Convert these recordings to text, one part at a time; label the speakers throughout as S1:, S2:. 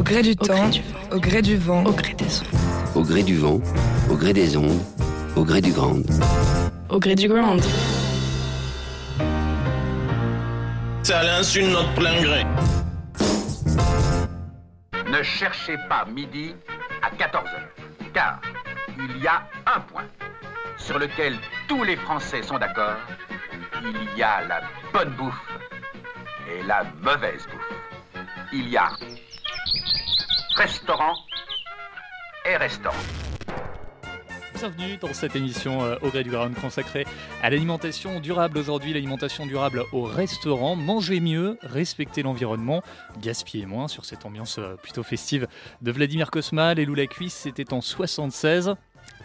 S1: Au gré du
S2: Au
S1: temps,
S2: gré du vent.
S1: au gré du vent,
S2: Au gré des ondes.
S3: Au gré du vent, au gré des ondes, au gré du grand.
S2: Au gré du ground.
S4: C'est à l'insu de notre plein gré.
S5: Ne cherchez pas midi à 14h, car il y a un point sur lequel tous les Français sont d'accord. Il y a la bonne bouffe et la mauvaise bouffe. Il y a restaurant et restaurant.
S6: Bienvenue dans cette émission euh, au gré du ground consacrée à l'alimentation durable. Aujourd'hui, l'alimentation durable au restaurant. Manger mieux, respecter l'environnement, gaspiller moins sur cette ambiance euh, plutôt festive de Vladimir Kosma. Les loups la cuisse, c'était en 76.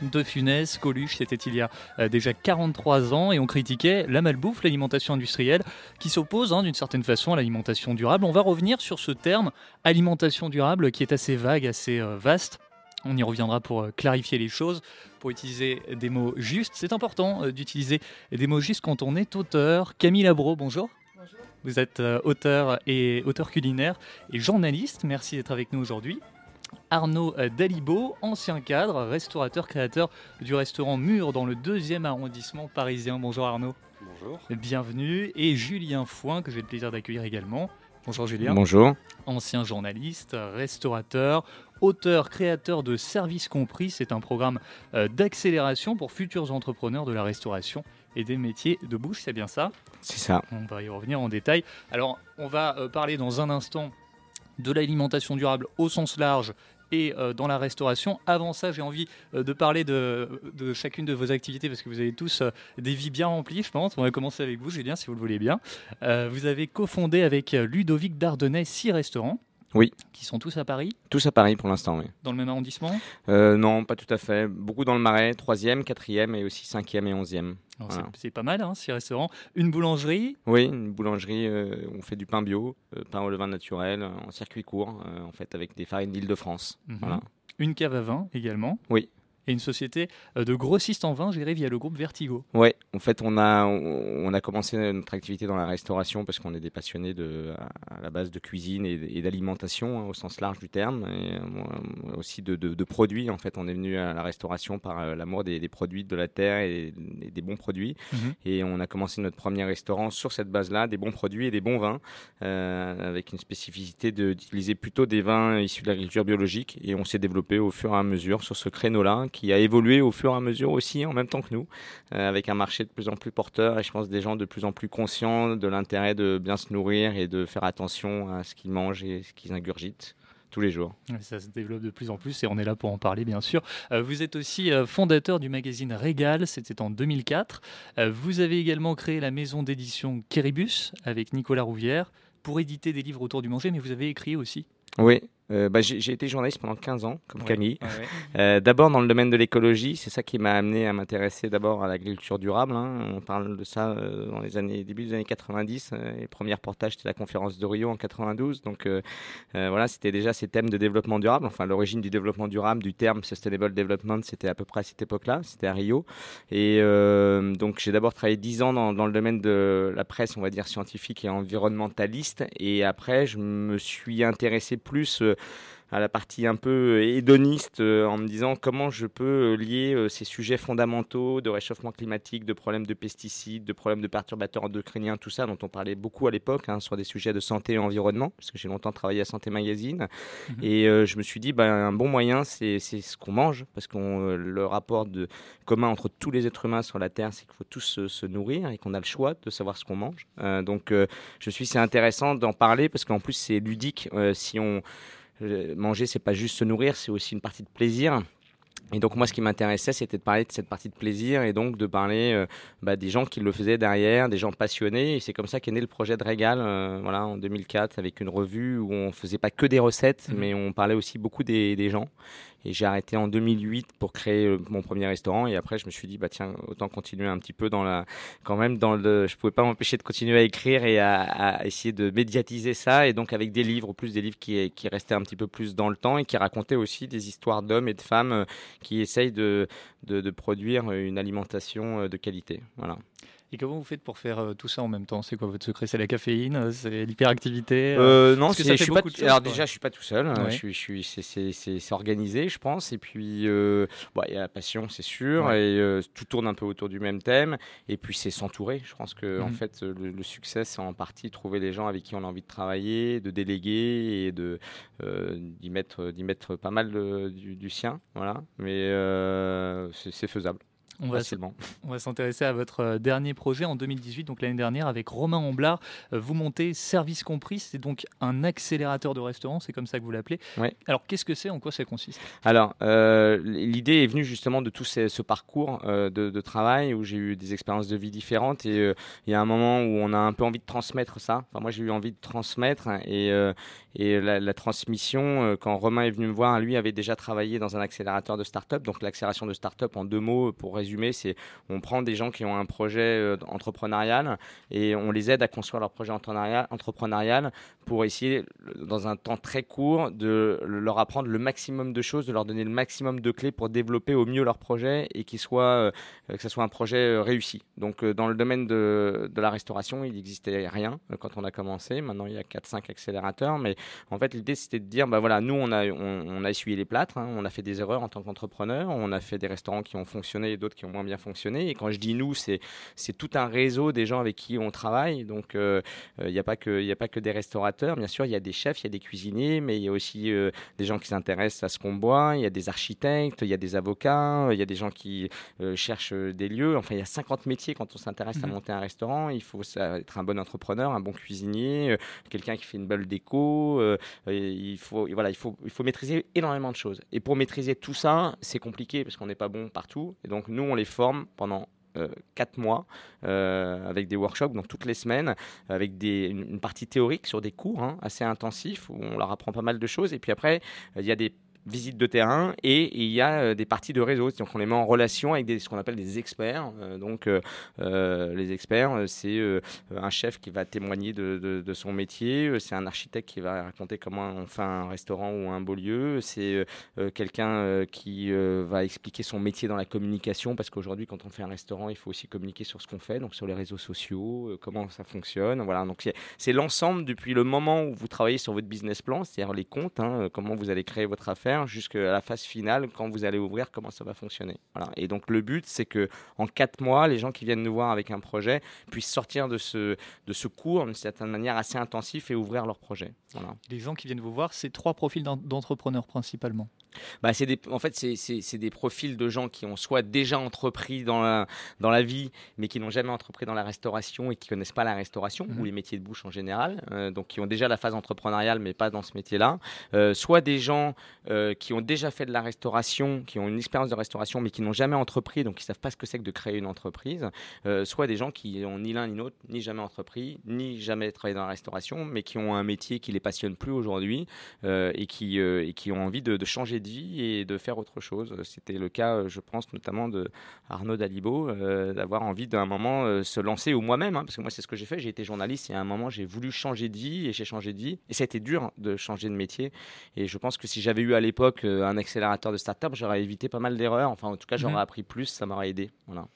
S6: De Funès, Coluche, c'était il y a euh, déjà 43 ans et on critiquait la malbouffe, l'alimentation industrielle qui s'oppose hein, d'une certaine façon à l'alimentation durable. On va revenir sur ce terme alimentation durable qui est assez vague, assez euh, vaste. On y reviendra pour euh, clarifier les choses, pour utiliser des mots justes. C'est important d'utiliser des mots justes quand on est auteur. Camille Labro, bonjour. Bonjour. Vous êtes auteur et auteur culinaire et journaliste. Merci d'être avec nous aujourd'hui. Arnaud Dalibo, ancien cadre, restaurateur, créateur du restaurant Mur dans le deuxième arrondissement parisien. Bonjour Arnaud.
S7: Bonjour.
S6: Bienvenue. Et Julien Foin, que j'ai le plaisir d'accueillir également. Bonjour Julien
S7: Bonjour.
S6: ancien journaliste, restaurateur, auteur, créateur de Services Compris. C'est un programme euh, d'accélération pour futurs entrepreneurs de la restauration et des métiers de bouche, c'est bien ça?
S7: C'est ça.
S6: On va y revenir en détail. Alors, on va euh, parler dans un instant de l'alimentation durable au sens large et euh, dans la restauration. Avant ça, j'ai envie euh, de parler de, chacune de vos activités parce que vous avez tous euh, des vies bien remplies, je pense. On va commencer avec vous, Julien, si vous le voulez bien. Vous avez cofondé avec Ludovic Dardennay six restaurants.
S7: Oui.
S6: Qui sont tous à Paris,
S7: Tous à Paris pour l'instant, oui.
S6: dans le même arrondissement.
S7: Euh, non, pas tout à fait. Beaucoup dans le Marais, troisième, quatrième et aussi cinquième et onzième.
S6: Alors,
S7: Voilà.
S6: c'est- C'est pas mal, hein, six restaurants. Une boulangerie,
S7: Oui, une boulangerie, euh, on fait du pain bio, euh, pain au levain naturel, euh, en circuit court, en fait, avec des farines d'Île-de-France.
S6: Mhm.
S7: Voilà.
S6: une cave à vin également.
S7: Oui.
S6: Et une société euh, de grossistes en vin gérée via le groupe Vertigo.
S7: Ouais, en fait, on a, on, a commencé notre activité dans la restauration parce qu'on est des passionnés de, à, la base de cuisine et, et d'alimentation hein, au sens large du terme, et euh, aussi de, de- de produits. En fait, on est venu à la restauration par euh, l'amour des, des produits de la terre et, et des bons produits.
S6: Mhm.
S7: Et on a commencé notre premier restaurant sur cette base-là, des bons produits et des bons vins, euh, avec une spécificité de- d'utiliser plutôt des vins issus de l'agriculture biologique. Et on s'est développé au fur et à mesure sur ce créneau-là, qui a évolué au fur et à mesure aussi en même temps que nous, euh, avec un marché de plus en plus porteur et je pense des gens de plus en plus conscients de l'intérêt de bien se nourrir et de faire attention à ce qu'ils mangent et ce qu'ils ingurgitent tous les jours.
S6: Ça se développe de plus en plus et on est là pour en parler, bien sûr. Euh, vous êtes aussi euh, fondateur du magazine Régal, c'était en 2004. Euh, vous avez également créé la maison d'édition Kéribus avec Nicolas Rouvière pour éditer des livres autour du manger, mais vous avez écrit aussi.
S7: Oui, euh, bah, j'ai été journaliste pendant 15 ans, comme
S6: Ouais.
S7: Camille.
S6: Ouais.
S7: Euh, d'abord dans le domaine de l'écologie, c'est ça qui m'a amené à m'intéresser d'abord à l'agriculture durable. hein. On parle de ça euh, dans les années début des années 90. euh, les premiers reportages c'était la conférence de Rio en 92. Donc voilà, c'était déjà ces thèmes de développement durable. Enfin, l'origine du développement durable, du terme sustainable development, c'était à peu près à cette époque-là. C'était à Rio. Et donc j'ai d'abord travaillé 10 ans dans, dans le domaine de la presse, on va dire scientifique et environnementaliste. Et après, je me suis intéressé plus à la partie un peu hédoniste euh, en me disant comment je peux euh, lier euh, ces sujets fondamentaux de réchauffement climatique, de problèmes de pesticides, de problèmes de perturbateurs endocriniens, tout ça dont on parlait beaucoup à l'époque hein, sur des sujets de santé et environnement, parce que j'ai longtemps travaillé à Santé Magazine.
S6: Mhm.
S7: Et euh, je me suis dit, ben, un bon moyen, c'est ce qu'on mange, parce que le rapport de, commun entre tous les êtres humains sur la Terre, c'est qu'il faut tous se, se nourrir et qu'on a le choix de savoir ce qu'on mange. Euh, donc euh, je me suis dit, c'est intéressant d'en parler, parce qu'en plus c'est ludique. Euh, si on euh, manger, c'est pas juste se nourrir, c'est aussi une partie de plaisir. Et donc moi, ce qui m'intéressait, c'était de parler de cette partie de plaisir et donc de parler euh, bah, des gens qui le faisaient derrière, des gens passionnés. Et c'est comme ça qu'est né le projet de Régal, euh, voilà, en 2004, avec une revue où on faisait pas que des recettes,
S6: Mhm.
S7: mais on parlait aussi beaucoup des, des gens. Et j'ai arrêté en 2008 pour créer euh, mon premier restaurant. Et après, je me suis dit, bah tiens, autant continuer un petit peu dans la, quand même dans le. Je pouvais pas m'empêcher de continuer à écrire et à, essayer de médiatiser ça. Et donc avec des livres, plus des livres qui, qui restaient un petit peu plus dans le temps et qui racontaient aussi des histoires d'hommes et de femmes euh, qui essayent de, de, de produire une alimentation euh, de qualité. Voilà.
S6: Et comment vous faites pour faire euh, tout ça en même temps? C'est quoi votre secret? C'est la caféine euh, C'est l'hyperactivité euh?
S7: Euh, non,
S6: que
S7: c'est-
S6: ça
S7: je
S6: fait
S7: suis pas
S6: beaucoup de
S7: tout-
S6: choses,
S7: Alors
S6: quoi.
S7: déjà, je suis pas tout seul. hein.
S6: Ouais.
S7: Je suis, je suis, c'est- organisé, je pense. Et puis, euh, bon, il y a la passion, c'est sûr,
S6: Ouais.
S7: et tout tourne un peu autour du même thème. Et puis, c'est s'entourer. Je pense que en
S6: Mhm.
S7: fait, le, le succès, c'est en partie trouver les gens avec qui on a envie de travailler, de déléguer et de d'y mettre, d'y mettre pas mal de- du, du sien. Voilà. Mais c'est faisable.
S6: On va, on s'intéresser à votre euh, dernier projet en 2018, donc l'année dernière, avec Romain Amblard. Euh, Vous montez Service Compris, c'est donc un accélérateur de restaurant, c'est comme ça que vous l'appelez.
S7: Ouais.
S6: Alors qu'est-ce que c'est En quoi ça consiste?
S7: Alors, euh, l'idée est venue justement de tout ce parcours euh, de, de travail où j'ai eu des expériences de vie différentes et euh, il y a un moment où on a un peu envie de transmettre ça. Enfin, moi, j'ai eu envie de transmettre et, et la, la transmission, quand Romain est venu me voir, lui avait déjà travaillé dans un accélérateur de start-up. Donc, l'accélération de start-up, en deux mots, pour résumer, c'est on prend des gens qui ont un projet euh, entrepreneurial et on les aide à construire leur projet entrepreneurial, pour essayer, dans un temps très court, de leur apprendre le maximum de choses, de leur donner le maximum de clés pour développer au mieux leur projet et qu'il soit, euh, que ce soit un projet euh, réussi. Donc, dans le domaine de, de la restauration, il n'existait rien quand on a commencé. Maintenant, il y a 4-5 accélérateurs. Mais en fait, l'idée, c'était de dire, bah voilà, nous, on a, on a essuyé les plâtres, hein, on a fait des erreurs en tant qu'entrepreneur, on a fait des restaurants qui ont fonctionné et d'autres qui ont moins bien fonctionné. Et quand je dis nous, c'est tout un réseau des gens avec qui on travaille. Donc, euh, il n'y a, pas que- y a pas que des restaurateurs. Bien sûr, il y a des chefs, il y a des cuisiniers, mais il y a aussi euh, des gens qui s'intéressent à ce qu'on boit. Il y a des architectes, il y a des avocats, il y a des gens qui euh, cherchent euh, des lieux. Enfin, il y a 50 métiers quand on s'intéresse à
S6: Mhm.
S7: monter un restaurant. Il faut être un bon entrepreneur, un bon cuisinier, euh, quelqu'un qui fait une belle déco. euh, il, faut, voilà, il, faut, il faut maîtriser énormément de choses. Et pour maîtriser tout ça, c'est compliqué parce qu'on n'est pas bon partout. Et donc, nous, on les forme pendant euh, quatre mois euh, avec des workshops, donc toutes les semaines, avec une, partie théorique sur des cours hein, assez intensifs où on leur apprend pas mal de choses. Et puis après, il y a des visites de terrain et il y a euh, des parties de réseau. On les met en relation avec des, ce qu'on appelle des experts. Euh, donc euh, les experts, c'est un chef qui va témoigner de, son métier, c'est un architecte qui va raconter comment on fait un restaurant ou un beau lieu, c'est quelqu'un qui va expliquer son métier dans la communication parce qu'aujourd'hui quand on fait un restaurant, il faut aussi communiquer sur ce qu'on fait, donc sur les réseaux sociaux, comment ça fonctionne. Voilà, donc c'est- l'ensemble depuis le moment où vous travaillez sur votre business plan, c'est-à-dire les comptes, hein, comment vous allez créer votre affaire, jusqu'à la phase finale, quand vous allez ouvrir, comment ça va fonctionner? Et donc le but, c'est que en quatre mois, les gens qui viennent nous voir avec un projet puissent sortir de ce, de ce cours d'une certaine manière assez intensif et ouvrir leur projet. Voilà.
S6: Les gens qui viennent vous voir, c'est trois profils d'en- d'entrepreneurs principalement.
S7: Bah, c'est des, en fait, c'est- des profils de gens qui ont soit déjà entrepris dans la, dans la vie, mais qui n'ont jamais entrepris dans la restauration et qui connaissent pas la restauration
S6: Mhm.
S7: ou les métiers de bouche en général, euh, donc qui ont déjà la phase entrepreneuriale, mais pas dans ce métier-là. Euh, soit des gens euh, qui ont déjà fait de la restauration, qui ont une expérience de restauration, mais qui n'ont jamais entrepris, donc qui savent pas ce que c'est que de créer une entreprise. Soit des gens qui ont ni l'un ni l'autre, ni jamais entrepris, ni jamais travaillé dans la restauration, mais qui ont un métier qui les passionne plus aujourd'hui et, qui, et qui ont envie de, de changer vie et de faire autre chose. C'était le cas, euh, je pense, notamment de Arnaud Dalibo, euh, d'avoir envie d'un moment euh, se lancer, ou moi-même, hein, parce que moi c'est ce que j'ai fait, j'ai été journaliste et à un moment j'ai voulu changer de vie et j'ai changé de vie. Et ça a été dur de changer de métier. Et je pense que si j'avais eu à l'époque un accélérateur de start-up, j'aurais évité pas mal d'erreurs. Enfin, en tout cas, j'aurais
S6: Mhm.
S7: appris plus, ça m'aurait aidé. Voilà.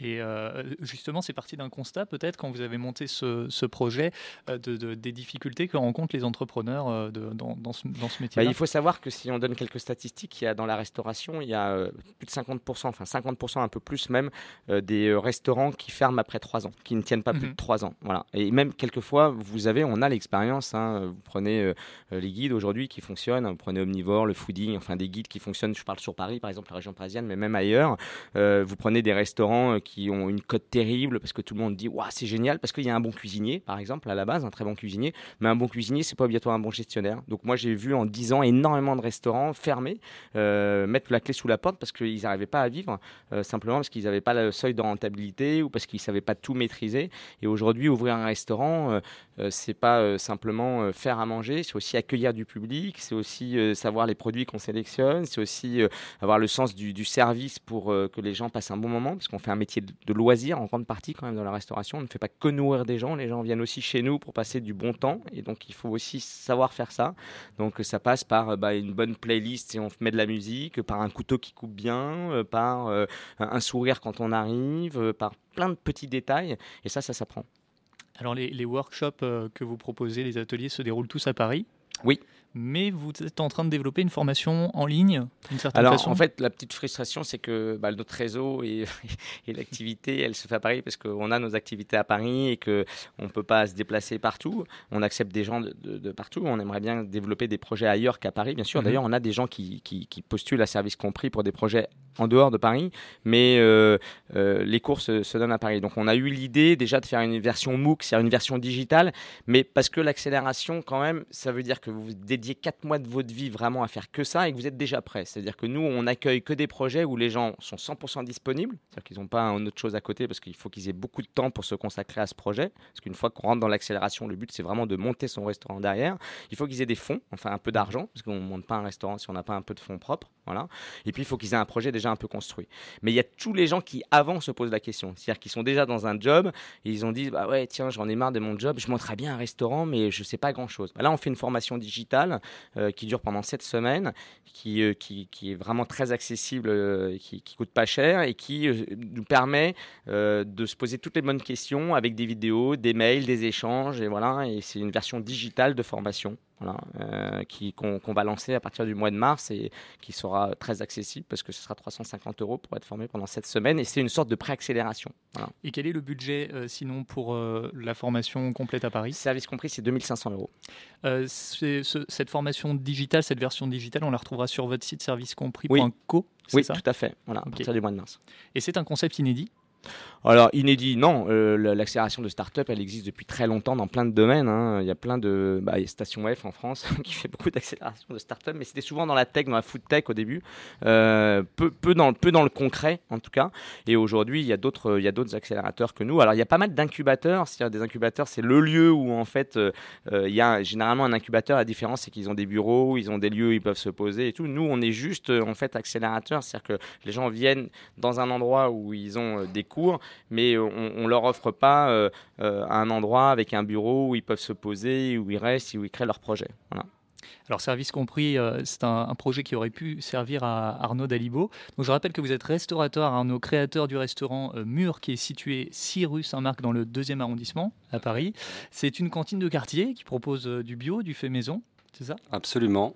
S6: Et euh, justement, c'est parti d'un constat, peut-être, quand vous avez monté ce, ce projet, euh, de, de- des difficultés que rencontrent les entrepreneurs euh, de- dans, dans ce, dans ce
S7: Bah, il faut savoir que si on donne quelques statistiques, il y a dans la restauration, il y a plus de 50%, enfin 50%, un peu plus même, des restaurants qui ferment après 3 ans, qui ne tiennent pas plus
S6: Mhm.
S7: de 3 ans. Voilà. Et même quelquefois, vous avez, on a l'expérience, hein, vous prenez les guides aujourd'hui qui fonctionnent, vous prenez Omnivore, le fooding, enfin des guides qui fonctionnent, je parle sur Paris par exemple, la région parisienne, mais même ailleurs, vous prenez des restaurants euh, qui ont une cote terrible parce que tout le monde dit c'est génial parce qu'il y a un bon cuisinier, par exemple, à la base, un très bon cuisinier. Mais un bon cuisinier, c'est pas obligatoirement un bon gestionnaire. Donc moi, j'ai vu en 10 ans énormément de restaurants fermer, euh, mettre la clé sous la porte parce qu'ils n'arrivaient pas à vivre, euh, simplement parce qu'ils n'avaient pas le seuil de rentabilité ou parce qu'ils ne savaient pas tout maîtriser. Et aujourd'hui, ouvrir un restaurant, euh, euh, c'est pas simplement faire à manger, c'est aussi accueillir du public, c'est aussi savoir les produits qu'on sélectionne, c'est aussi avoir le sens du, service pour que les gens passent un bon moment, parce qu'on fait un métier de, de loisir en grande partie quand même dans la restauration. On ne fait pas que nourrir des gens, les gens viennent aussi chez nous pour passer du bon temps, et donc il faut aussi savoir faire ça. Donc euh, ça passe par euh, bah, une bonne playlist et on met de la musique, par un couteau qui coupe bien, euh, par euh, un sourire quand on arrive, par plein de petits détails, et ça, ça s'apprend.
S6: Alors les, les workshops que vous proposez, les ateliers se déroulent tous à Paris?
S7: Oui.
S6: Mais vous êtes en train de développer une formation en ligne, d'une certaine
S7: Alors,
S6: façon.
S7: en fait, la petite frustration, c'est que bah, notre réseau et, et l'activité, elle se fait à Paris parce qu'on a nos activités à Paris et qu'on ne peut pas se déplacer partout. On accepte des gens de, de- de partout. On aimerait bien développer des projets ailleurs qu'à Paris, bien sûr.
S6: Mhm.
S7: D'ailleurs, on a des gens qui, qui- qui postulent à service compris pour des projets en dehors de Paris, mais euh, euh, les cours se, se donnent à Paris. Donc, on a eu l'idée déjà de faire une version MOOC, c'est-à-dire une version digitale, mais parce que l'accélération, quand même, ça veut dire que vous dédiez 4 mois de votre vie vraiment à faire que ça et que vous êtes déjà prêt. C'est-à-dire que nous, on accueille que des projets où les gens sont 100% disponibles, c'est-à-dire qu'ils n'ont pas un autre chose à côté parce qu'il faut qu'ils aient beaucoup de temps pour se consacrer à ce projet. Parce qu'une fois qu'on rentre dans l'accélération, le but, c'est vraiment de monter son restaurant derrière. Il faut qu'ils aient des fonds, enfin un peu d'argent, parce qu'on ne monte pas un restaurant si on n'a pas un peu de fonds propres. Voilà. Et puis, il faut qu'ils aient un projet déjà un peu construit. Mais il y a tous les gens qui, avant, se posent la question. C'est-à-dire qu'ils sont déjà dans un job et ils ont dit bah ouais, tiens, j'en ai marre de mon job, je monterais bien un restaurant, mais je sais pas grand-chose. Bah là, on fait une formation digitale euh, qui dure pendant sept semaines, qui, euh, qui, qui est vraiment très accessible, euh, qui, qui coûte pas cher et qui nous permet de se poser toutes les bonnes questions avec des vidéos, des mails, des échanges, et voilà. Et c'est une version digitale de formation. Voilà, euh, qui- qu'on va lancer à partir du mois de mars et qui sera très accessible parce que ce sera 350 euros pour être formé pendant cette semaine et c'est une sorte de préaccélération. Voilà.
S6: Et quel est le budget euh, sinon pour euh, la formation complète à Paris?
S7: Service compris, c'est 2500 euros.
S6: Ce- Cette formation digitale, cette version digitale, on la retrouvera sur votre site servicecompris.co,
S7: Oui,
S6: ça?
S7: tout à fait. Voilà, à partir du mois de mars.
S6: Et c'est un concept inédit?
S7: Alors, inédit, non. Euh, la- L'accélération de start-up, elle existe depuis très longtemps dans plein de domaines. hein. Il y a plein de. Bah, il y a Station F en France qui fait beaucoup d'accélération de start-up, mais c'était souvent dans la tech, dans la food tech au début. Euh, peu, dans, peu dans le concret, en tout cas. Et aujourd'hui, il y a d'autres accélérateurs que nous. Alors, il y a pas mal d'incubateurs. C'est-à-dire, des incubateurs, c'est le lieu où, en fait, euh, il y a généralement un incubateur. La différence, c'est qu'ils ont des bureaux, ils ont des lieux où ils peuvent se poser et tout. Nous, on est juste, en fait, accélérateur. C'est-à-dire que les gens viennent dans un endroit où ils ont des cours, mais on, on leur offre pas euh, euh, un endroit avec un bureau où ils peuvent se poser, où ils restent, où ils créent leur projet.
S6: Alors, Service compris, euh, c'est un, projet qui aurait pu servir à Arnaud Dalibo. Donc, je rappelle que vous êtes restaurateur, Arnaud, créateur du restaurant euh, Mur, qui est situé 6 rue Saint-Marc dans le 2e arrondissement à Paris. C'est une cantine de quartier qui propose du bio, du fait maison. C'est ça?
S1: Absolument.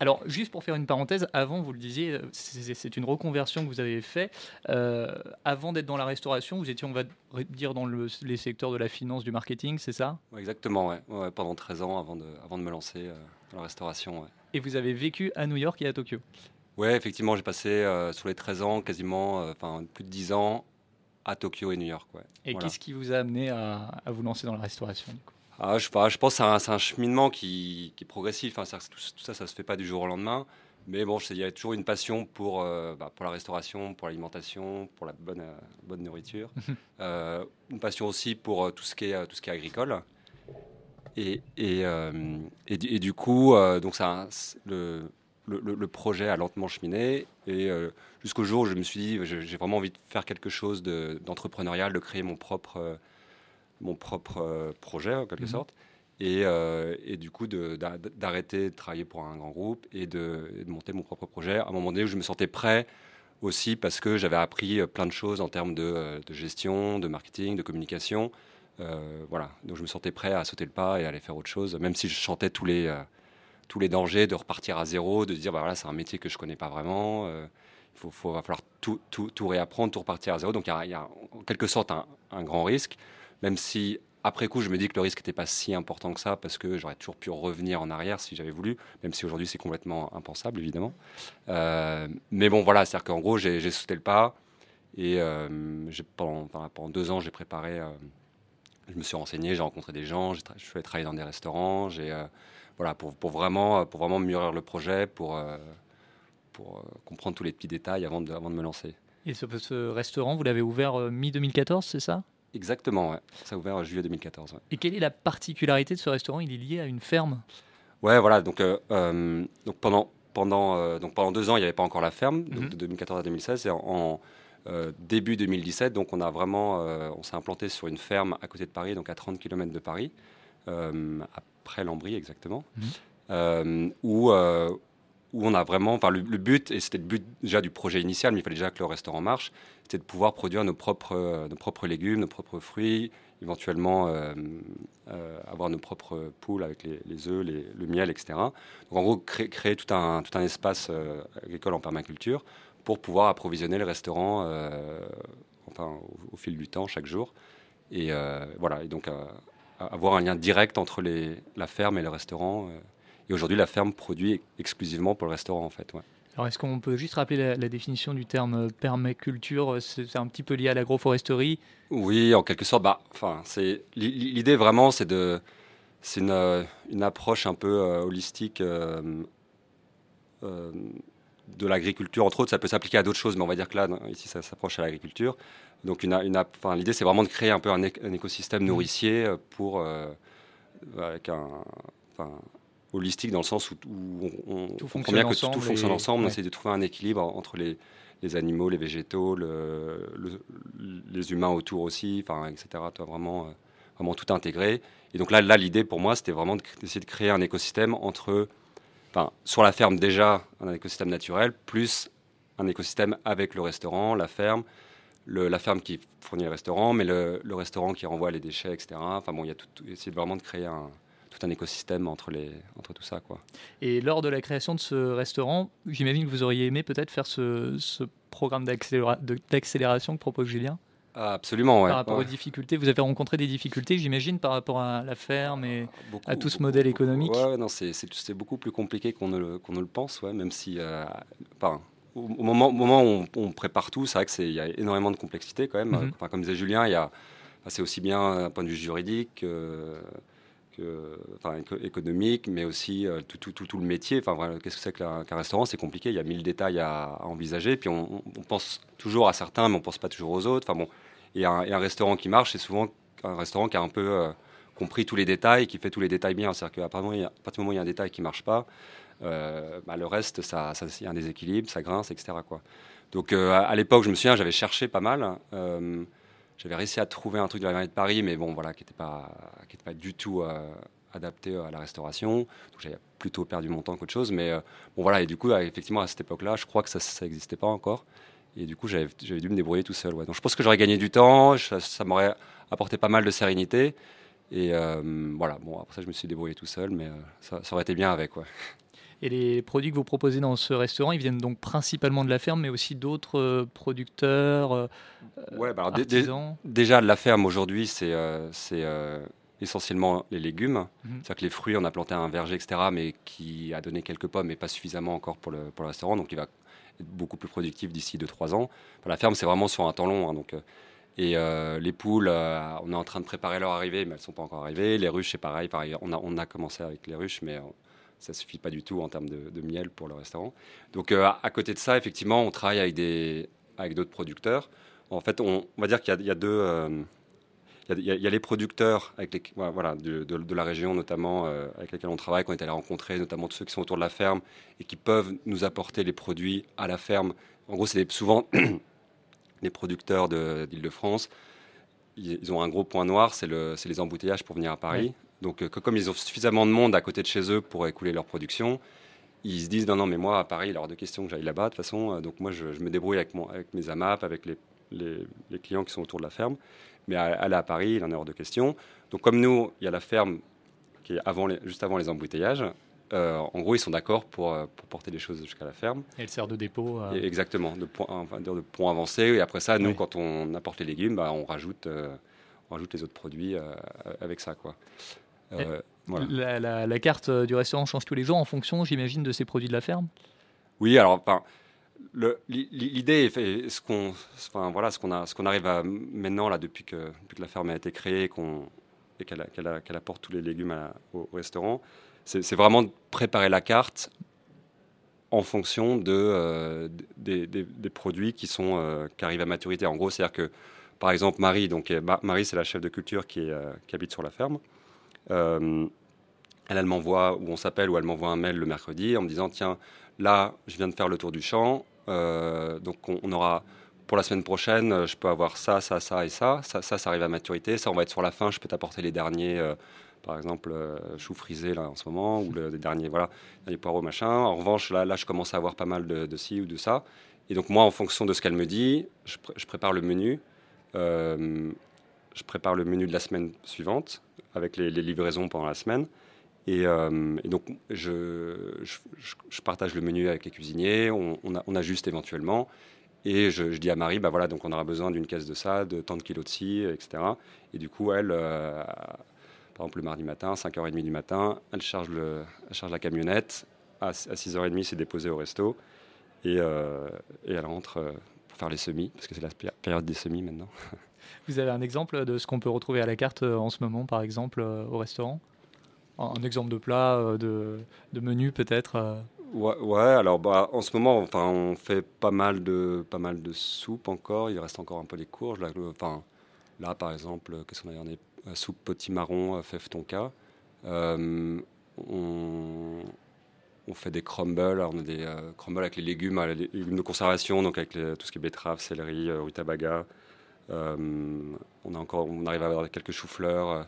S6: Alors, juste pour faire une parenthèse, avant, vous le disiez, euh, c'est une reconversion que vous avez fait. Euh, avant d'être dans la restauration, vous étiez, on va dire, dans le- les secteurs de la finance, du marketing, c'est ça?
S1: Ouais, exactement, ouais. Ouais, pendant 13 ans avant de, avant de me lancer euh, dans la restauration. Ouais.
S6: Et vous avez vécu à New York et à Tokyo?
S1: Ouais, effectivement, j'ai passé euh, sur les 13 ans, quasiment, euh, enfin plus de 10 ans à Tokyo et New York. Ouais.
S6: Et
S1: Voilà.
S6: qu'est-ce qui vous a amené à, à vous lancer dans la restauration du coup?
S1: Ah, je, sais pas, je pense que c'est un, cheminement qui, qui est progressif. Enfin, que tout, tout ça, ça se fait pas du jour au lendemain. Mais bon, il y a toujours une passion pour, euh, bah, pour la restauration, pour l'alimentation, pour la bonne, euh, bonne nourriture. Euh, une passion aussi pour tout, ce qui est, tout ce qui est agricole. Et, et, et, du- et du coup, donc ça, le, le, le- le projet a lentement cheminé. Et jusqu'au jour où je me suis dit, j'ai vraiment envie de faire quelque chose de- d'entrepreneurial, de, créer mon propre, mon propre euh, projet en quelque
S6: Mhm.
S1: sorte. Et, euh, et du coup, d'arrêter de travailler pour un grand groupe et de, et de monter mon propre projet à un moment donné où je me sentais prêt aussi parce que j'avais appris euh, plein de choses en termes de, de gestion, de marketing, de communication. Euh, voilà, donc je me sentais prêt à sauter le pas et à aller faire autre chose, même si je chantais tous les, euh, tous les dangers de repartir à zéro, de dire bah voilà, c'est un métier que je connais pas vraiment. il faut, faut- va falloir tout, tout, tout réapprendre, tout repartir à zéro. Donc il y y a en quelque sorte un, un grand risque, même si après coup je me dis que le risque n'était pas si important que ça parce que j'aurais toujours pu revenir en arrière si j'avais voulu, même si aujourd'hui c'est complètement impensable évidemment. Euh, mais bon voilà, c'est-à-dire qu'en gros j'ai sauté le pas Et euh, pendant, deux ans, j'ai préparé, euh, je me suis renseigné, j'ai rencontré des gens, je suis allé travailler dans des restaurants, voilà, pour, vraiment, pour vraiment mûrir le projet, pour, comprendre tous les petits détails avant de, me lancer.
S6: Et ce, restaurant, vous l'avez ouvert euh, mi-2014, c'est ça?
S1: Exactement, ouais. Ça a ouvert en juillet 2014. ouais.
S6: Et quelle est la particularité de ce restaurant? Il est lié à une ferme?
S1: Ouais, voilà. Donc, euh, euh, donc pendant, pendant, euh, donc pendant deux ans, il n'y avait pas encore la ferme, donc
S6: Mhm.
S1: de 2014 à 2016. Et en, en, euh, début 2017, donc on a vraiment, euh, on s'est implanté sur une ferme à côté de Paris, donc à 30 km de Paris, euh, après Lambry exactement,
S6: Mhm.
S1: euh, où, euh, où on a vraiment, enfin le, but, et c'était le but déjà du projet initial, mais il fallait déjà que le restaurant marche, c'était de pouvoir produire nos propres, euh, nos propres légumes, nos propres fruits, éventuellement euh, euh, avoir nos propres poules avec les, œufs, le miel, etc. Donc en gros, créer, tout, un, tout un espace agricole en permaculture pour pouvoir approvisionner le restaurant au, fil du temps, chaque jour. Et voilà, et donc avoir un lien direct entre la ferme et le restaurant. Euh. et aujourd'hui, la ferme produit exclusivement pour le restaurant, en fait. ouais.
S6: Alors, est-ce qu'on peut juste rappeler la, la définition du terme euh, permaculture C'est c'est un petit peu lié à l'agroforesterie?
S1: Oui, en quelque sorte. Bah, enfin, c'est l'i- l'idée vraiment, c'est de, c'est une, euh, une approche un peu euh, holistique euh, euh, de l'agriculture. Entre autres, ça peut s'appliquer à d'autres choses, mais on va dire que là, ici, ça s'approche à l'agriculture. Donc, une, enfin, l'idée, c'est vraiment de créer un peu un, éc- un écosystème nourricier euh, pour euh, avec un, enfin, holistique dans le sens où, où on, on
S6: Tout
S1: comprend
S6: fonctionne
S1: bien que
S6: ensemble
S1: tout fonctionne
S6: et-
S1: ensemble. On
S6: ouais.
S1: essaie de trouver un équilibre entre les les animaux, les végétaux, le- le- les humains autour aussi, enfin, etc. Toi, vraiment, euh, vraiment tout intégré. Et donc là, là l'idée pour moi, c'était vraiment d'essayer de créer un écosystème entre, enfin, sur la ferme déjà, un écosystème naturel, plus un écosystème avec le restaurant, la ferme, le- la ferme qui fournit le restaurant, mais le, le restaurant qui renvoie les déchets, etc. Enfin bon, il y a tout, tout- essayer vraiment de créer un, tout un écosystème entre, les, entre tout ça, quoi.
S6: Et lors de la création de ce restaurant, j'imagine que vous auriez aimé peut-être faire ce, ce programme d'accélération que propose Julien?
S1: Ah, absolument, ouais.
S6: par rapport
S1: ouais.
S6: aux difficultés. Vous avez rencontré des difficultés, j'imagine, par rapport à la ferme et
S1: Beaucoup,
S6: à tout ce
S1: beaucoup,
S6: modèle économique.
S1: Ouais, ouais, non, c'est, beaucoup plus compliqué qu'on ne le, qu'on ne le pense, ouais, même si, euh, enfin, au, au moment, au moment où on, on prépare tout, c'est vrai qu'il y a énormément de complexité quand même.
S6: Mhm.
S1: Enfin, comme disait Julien, il y a, c'est aussi bien d'un point de vue juridique que, économique, mais aussi euh, tout, le métier. Enfin, qu'est-ce que c'est qu'un restaurant? C'est compliqué, il y a mille détails à, envisager. Puis on, pense toujours à certains, mais on pense pas toujours aux autres. Enfin bon, et un, et un restaurant qui marche, c'est souvent un restaurant qui a un peu euh, compris tous les détails, qui fait tous les détails bien. C'est-à-dire qu'à partir du moment où il y a- un détail qui marche pas, euh, bah, le reste, ça, ça, il y a un déséquilibre, ça grince, etc. Quoi. Donc à l'époque, je me souviens, j'avais cherché pas mal. Euh, j'avais réussi à trouver un truc de la mairie de Paris, mais bon, voilà, qui n'était pas, pas du tout euh, adapté à la restauration. J'avais plutôt perdu mon temps qu'autre chose. Mais euh, bon, voilà, et du coup, euh, effectivement, à cette époque-là, je crois que ça n'existait pas encore. Et du coup, j'avais dû me débrouiller tout seul. Donc je pense que j'aurais gagné du temps, ça, m'aurait apporté pas mal de sérénité. Et euh, voilà, bon, après ça, je me suis débrouillé tout seul, mais euh, ça, ça aurait été bien avec. Ouais.
S6: Et les produits que vous proposez dans ce restaurant, ils viennent donc principalement de la ferme, mais aussi d'autres euh, producteurs, euh,
S1: Ouais, bah alors,
S6: artisans.
S1: Déjà, la ferme aujourd'hui, c'est euh, essentiellement les légumes.
S6: Mhm.
S1: C'est-à-dire que les fruits, on a planté un verger, etc., mais qui a donné quelques pommes, mais pas suffisamment encore pour le, pour le restaurant. Donc, il va être beaucoup plus productif d'ici 2-3 ans. La ferme, c'est vraiment sur un temps long. hein, donc, et euh, les poules, euh, on est en train de préparer leur arrivée, mais elles ne sont pas encore arrivées. Les ruches, c'est pareil. pareil on, a, on a commencé avec les ruches, mais ça ne suffit pas du tout en termes de, de miel pour le restaurant. Donc, euh, à, côté de ça, effectivement, on travaille avec des avec d'autres producteurs. En fait, on, va dire qu'il y, a- deux. il y a- les producteurs avec les, voilà, de, de- de la région, notamment euh, avec lesquels on travaille, qu'on est allé rencontrer, notamment tous ceux qui sont autour de la ferme et qui peuvent nous apporter les produits à la ferme. En gros, c'est souvent les producteurs de- d'Île-de-France. Ils, ont un gros point noir, c'est le, les embouteillages pour venir à Paris. Donc, euh, comme ils ont suffisamment de monde à côté de chez eux pour écouler leur production, ils se disent non, non, mais moi à Paris, il est hors de question que j'aille là-bas. De toute façon, euh, donc moi, je, je me débrouille avec, mon, avec mes AMAP, avec les, les- les clients qui sont autour de la ferme. Mais aller à Paris, il en est hors de question. Donc, comme nous, il y a la ferme qui est avant les- juste avant les embouteillages. euh, en gros, ils sont d'accord pour, pour porter les choses jusqu'à la ferme.
S6: Elle sert de dépôt. euh,
S1: Et Exactement, de point, enfin, de point avancé. Et après ça, nous,
S6: Oui.
S1: quand on apporte les légumes, bah, on, rajoute, euh, on rajoute les autres produits avec ça. Quoi. Voilà.
S6: la, la- la carte du restaurant change tous les jours en fonction, j'imagine, de ces produits de la ferme?
S1: Oui, alors, l'idée, ce qu'on, enfin voilà, ce qu'on arrive à maintenant là depuis que, depuis que la ferme a été créée, et qu'elle, apporte tous les légumes à- au, au restaurant, c'est, vraiment de préparer la carte en fonction de, euh, des, des- des produits qui sont euh, qui arrivent à maturité. En gros, c'est-à-dire que par exemple Marie, donc Ma- Marie c'est la chef de culture qui, est, euh, qui habite sur la ferme. Euh, elle, m'envoie, ou on s'appelle, ou elle m'envoie un mail le mercredi en me disant tiens, là, je viens de faire le tour du champ, euh, donc on, aura pour la semaine prochaine, je peux avoir ça, ça, ça et ça. Ça, ça, ça arrive à maturité. Ça, on va être sur la fin. Je peux t'apporter les derniers, euh, par exemple, choux frisés là en ce moment, ou le, les derniers, voilà, les poireaux machin. En revanche, là, là, je commence à avoir pas mal de, ci ou de ça. Et donc moi, en fonction de ce qu'elle me dit, je, pr- je prépare le menu. Je prépare le menu de la semaine suivante avec les, livraisons pendant la semaine. Et, euh, donc, je, je, partage le menu avec les cuisiniers, on, on, ajuste éventuellement. Et je, dis à Marie, bah voilà, donc on aura besoin d'une caisse de ça, de tant de kilos de ci, etc. Et du coup, elle, euh, par exemple, le mardi matin, 5h30 du matin, elle charge, le, charge la camionnette. À, à 6h30, c'est déposé au resto. Et, euh, et elle rentre pour faire les semis, parce que c'est la péri- période des semis maintenant.
S6: Vous avez un exemple de ce qu'on peut retrouver à la carte euh, en ce moment, par exemple, euh, au restaurant? Un exemple de plat, euh, de, menu peut-être
S1: Ouais, alors bah, en ce moment, enfin, on fait pas mal de pas mal de soupes encore. Il reste encore un peu les courges. Là, par exemple, qu'est-ce qu'on a euh, soupe potimarron, fève tonka. On, fait des crumbles. On a des crumbles avec les légumes, de conservation, donc avec tout ce qui est betterave, céleri, rutabaga. Euh, on a encore, on arrive à avoir quelques choux-fleurs euh,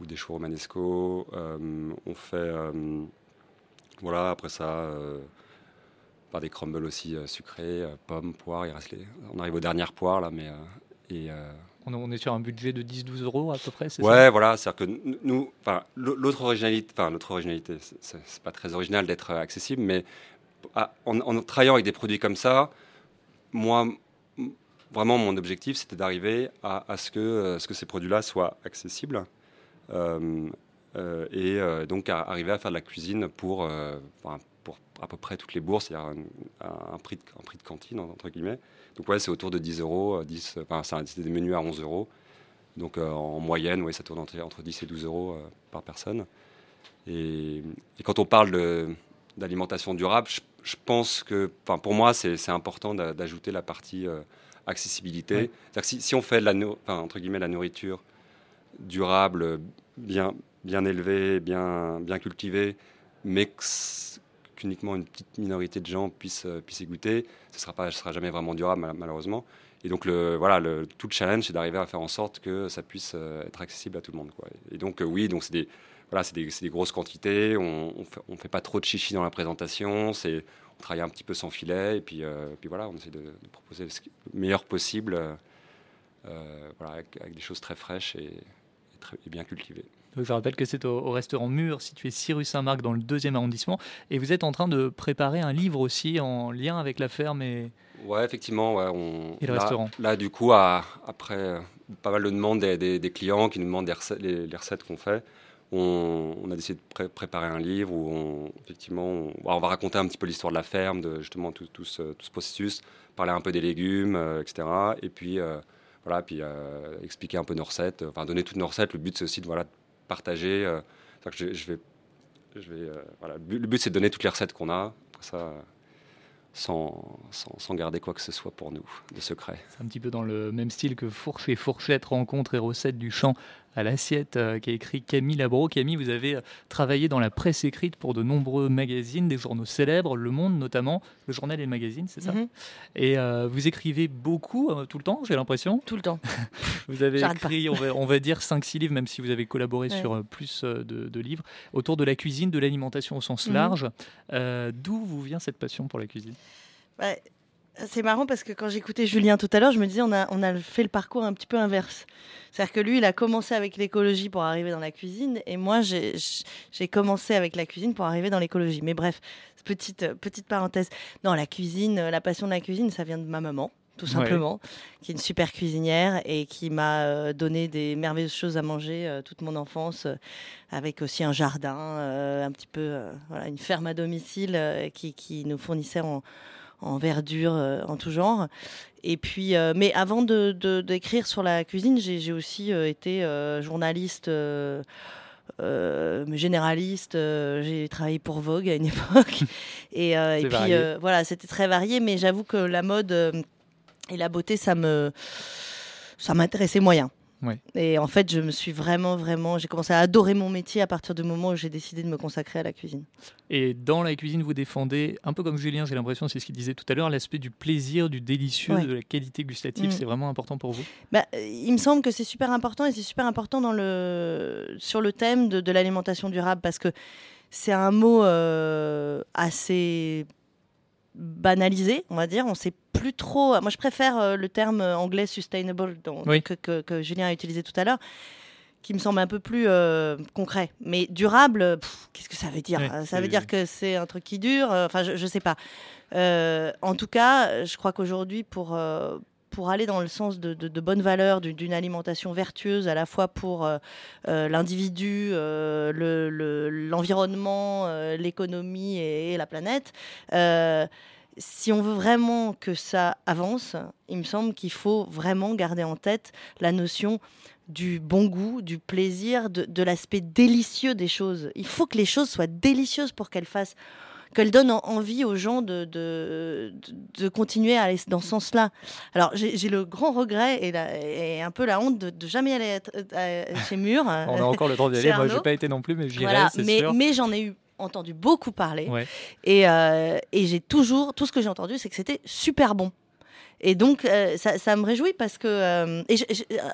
S1: ou des choux romanesco. Euh, on fait voilà, après ça, par des crumbles aussi sucrés, pommes, poires. Il reste les... On arrive aux dernières poires là, mais. et,
S6: on, est sur un budget de 10-12 euros à peu près, c'est
S1: ouais, voilà, c'est-à-dire que nous, enfin, l'autre originalité, enfin, l'autre originalité, c'est- pas très original d'être accessible, mais ah, en, en travaillant avec des produits comme ça, moi, vraiment, mon objectif, c'était d'arriver à, ce que, euh, ce que ces produits-là soient accessibles. Euh, euh, et donc arriver à faire de la cuisine pour, pour à peu près toutes les bourses, c'est-à-dire un, prix de, un prix de cantine, entre guillemets. Donc ouais, c'est autour de 10 euros, euh, 10, enfin, c'est des menus à 11 euros. Donc en moyenne, ouais, ça tourne entre, entre 10 et 12 euros par personne. Et, quand on parle d'alimentation durable, je, je pense que, pour moi, c'est important d'a- d'ajouter la partie accessibilité. C'est-à-dire que si, si on fait de la, enfin, entre guillemets, la nourriture durable, bien, bien élevée, bien, bien cultivée, mais qu'uniquement une petite minorité de gens puissent, euh, puissent y goûter, ce ne sera, pas- sera jamais vraiment durable, mal- malheureusement. Et donc, le, voilà, le, tout le challenge, c'est d'arriver à faire en sorte que ça puisse euh, être accessible à tout le monde. Quoi. Et donc, euh, oui, donc c'est des, voilà, des, des grosses quantités. On ne fait, fait pas trop de chichi dans la présentation. C'est, on travaille un petit peu sans filet. Et puis, euh, puis voilà, on essaie de, de proposer le meilleur possible, euh, euh, voilà, avec, avec des choses très fraîches et, et très, et bien cultivées.
S6: Donc, je rappelle que c'est au, au restaurant Mur, situé 6 rue Saint-Marc, dans le deuxième arrondissement. Et vous êtes en train de préparer un livre aussi en lien avec la ferme et,
S1: Ouais, effectivement. Ouais, on,
S6: et le
S1: là,
S6: restaurant.
S1: Là, du coup, à- après euh, pas mal de demandes des, des- des clients qui nous demandent les recettes qu'on fait, on, a décidé de pré- préparer un livre où on, effectivement, on, on va raconter un petit peu l'histoire de la ferme, de justement tout, ce, ce processus, parler un peu des légumes, euh, etc. Et puis, euh, voilà, puis euh, expliquer un peu nos recettes, enfin donner toutes nos recettes. Le but, c'est aussi de, voilà, partager. je, vais, je vais, voilà, le but, c'est de donner toutes les recettes qu'on a. Ça. sans, sans, sans garder quoi que ce soit pour nous de secret.
S6: C'est un petit peu dans le même style que Fourche et Fourchette, rencontres et recettes du champ à l'assiette, euh, qu'a écrit Camille Labro. Camille, vous avez euh, travaillé dans la presse écrite pour de nombreux magazines, des journaux célèbres, Le Monde notamment, le journal et le magazine, c'est ça
S8: Mhm.
S6: Et euh, vous écrivez beaucoup, euh, tout le temps, j'ai l'impression?
S8: Tout le temps.
S6: Vous avez écrit, on va, on va dire, 5-6 livres, même si vous avez collaboré
S8: Ouais.
S6: sur euh, plus de, de livres, autour de la cuisine, de l'alimentation au sens
S8: Mhm.
S6: large. D'où vous vient cette passion pour la cuisine?
S8: Ouais, c'est marrant parce que quand j'écoutais Julien tout à l'heure, je me disais on a, on a fait le parcours un petit peu inverse. C'est-à-dire que lui, il a commencé avec l'écologie pour arriver dans la cuisine et moi, j'ai commencé avec la cuisine pour arriver dans l'écologie. Mais bref, petite, petite parenthèse. Non, la cuisine, la passion de la cuisine, ça vient de ma maman. Tout
S6: Ouais.
S8: simplement, qui est une super cuisinière et qui m'a euh, donné des merveilleuses choses à manger euh, toute mon enfance, euh, avec aussi un jardin, un petit peu, voilà, une ferme à domicile qui, qui nous fournissait en, en verdure, euh, en tout genre. Et puis, euh, mais avant de, d'écrire sur la cuisine, j'ai, aussi euh, été journaliste. euh, généraliste, euh, j'ai travaillé pour Vogue à une époque, et, euh, et puis voilà, c'était très varié, mais j'avoue que la mode et la beauté, ça me, ça m'intéressait moyen.
S6: Ouais.
S8: Et en fait, je me suis vraiment, vraiment, j'ai commencé à adorer mon métier à partir du moment où j'ai décidé de me consacrer à la cuisine.
S6: Et dans la cuisine, vous défendez, un peu comme Julien, j'ai l'impression, c'est ce qu'il disait tout à l'heure, l'aspect du plaisir, du délicieux,
S8: Ouais.
S6: de la qualité gustative.
S8: Mm.
S6: C'est vraiment important pour vous?
S8: Bah, il me semble que c'est super important et c'est super important dans le, sur le thème de, de l'alimentation durable parce que c'est un mot euh, assez banalisé, on va dire. On sait plus trop. Moi, je préfère euh, le terme anglais sustainable
S6: Oui.
S8: que, que- que Julien a utilisé tout à l'heure qui me semble un peu plus euh, concret. Mais durable, qu'est-ce que ça veut dire?
S6: Ouais,
S8: Euh, Ça veut dire que c'est un truc qui dure euh, Enfin, je, je sais pas. Euh, en tout cas, je crois qu'aujourd'hui, pour, euh, pour aller dans le sens de, de- de bonnes valeurs, d'une- alimentation vertueuse à la fois pour euh, euh, l'individu, euh, le- le- l'environnement, euh, l'économie et, et la planète, euh, si on veut vraiment que ça avance, il me semble qu'il faut vraiment garder en tête la notion du bon goût, du plaisir, de, de l'aspect délicieux des choses. Il faut que les choses soient délicieuses pour qu'elles fassent qu'elles donnent en- envie aux gens de, de, continuer à aller dans ce sens-là. Alors, j'ai le grand regret et, la- et un peu la honte de, de jamais aller euh, chez Mur.
S6: On a encore le temps d'y aller. Moi, j'ai pas été non plus, mais j'irai,
S8: Voilà,
S6: c'est sûr.
S8: mais j'en ai eu entendu beaucoup parler.
S6: Ouais.
S8: Et, euh, et j'ai toujours, tout ce que j'ai entendu, c'est que c'était super bon. Et donc, euh, ça, ça me réjouit parce que. euh, et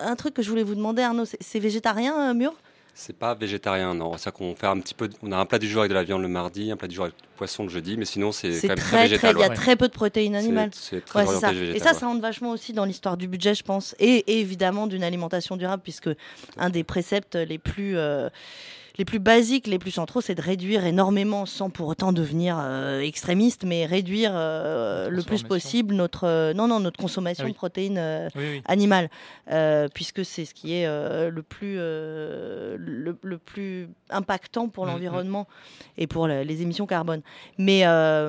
S8: un truc que je voulais vous demander, Arnaud, c'est- végétarien, euh, Mur?
S1: C'est pas végétarien, non. C'est qu'on fait un petit peu. On a un plat du jour avec de la viande le mardi, un plat du jour avec du poisson le jeudi, mais sinon c'est
S8: C'est
S1: quand même très, végétal.
S8: Il y a
S1: ouais.
S8: très peu de protéines animales.
S1: C'est très
S8: Ouais, c'est
S1: orienté
S8: ça.
S1: végétal.
S8: Et ça,
S1: ouais.
S8: ça rentre vachement aussi dans l'histoire du budget, je pense, et, et évidemment d'une alimentation durable, puisque un des préceptes les plus, euh, les plus basiques, les plus centraux, c'est de réduire énormément, sans pour autant devenir euh, extrémiste, mais réduire euh, le plus possible notre, euh, non, non, notre consommation
S6: Ah oui.
S8: de protéines
S6: Oui, oui.
S8: animales, puisque c'est ce qui est le, plus, le, le plus impactant pour
S6: Mm, mm.
S8: l'environnement et pour la- les émissions carbone. Mais,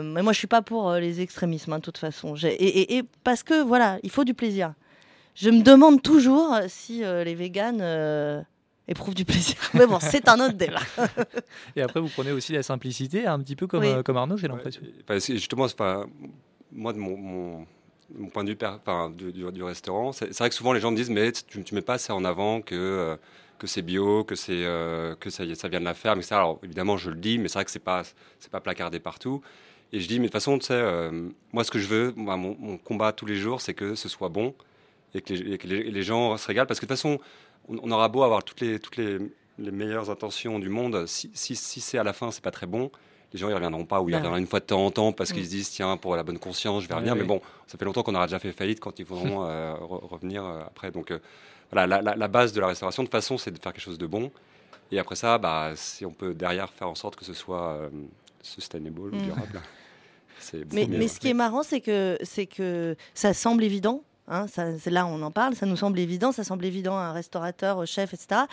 S8: mais moi, je suis pas pour les extrémismes, hein, de toute façon. Et, et- et parce que, voilà, il faut du plaisir. Je me demande toujours si les véganes éprouvent du plaisir. Mais bon, c'est un autre débat.
S6: Et après, vous prenez aussi la simplicité, un petit peu comme,
S8: Oui.
S6: euh, comme Arnaud, j'ai
S1: Ouais,
S6: l'impression.
S1: c'est- justement, c'est pas- moi, de mon, mon, mon point de vue enfin, du, du- du restaurant, c'est vrai que souvent les gens me disent Mais tu, tu mets pas assez en avant que, euh, que c'est bio, que, c'est, euh, que ça, ça vient de la ferme, etc. Alors évidemment, je le dis, mais c'est vrai que c'est pas, c'est pas placardé partout. Et je dis Mais de toute façon, tu sais, euh, moi, ce que je veux, mon, mon combat tous les jours, c'est que ce soit bon et que les, et que les- les gens se régalent. Parce que de toute façon, on, on aura beau avoir toutes les, toutes les, les meilleures intentions du monde, si, si, si c'est à la fin, c'est pas très bon, les gens ils reviendront pas ou ils reviendront une fois de temps en temps parce
S8: Mm.
S1: qu'ils se disent tiens pour la bonne conscience je vais revenir mais bon ça fait longtemps qu'on aura déjà fait faillite quand ils voudront euh, re- revenir euh, après donc euh, voilà la, la- la base de la restauration de toute façon c'est de faire quelque chose de bon et après ça bah si on peut derrière faire en sorte que ce soit sustainable ou
S8: Mm.
S1: durable
S8: Mais, mais ce qui est marrant, c'est que, c'est que ça semble évident. Hein, c'est là on en parle, ça nous semble évident, ça semble évident à un restaurateur, au chef, etc.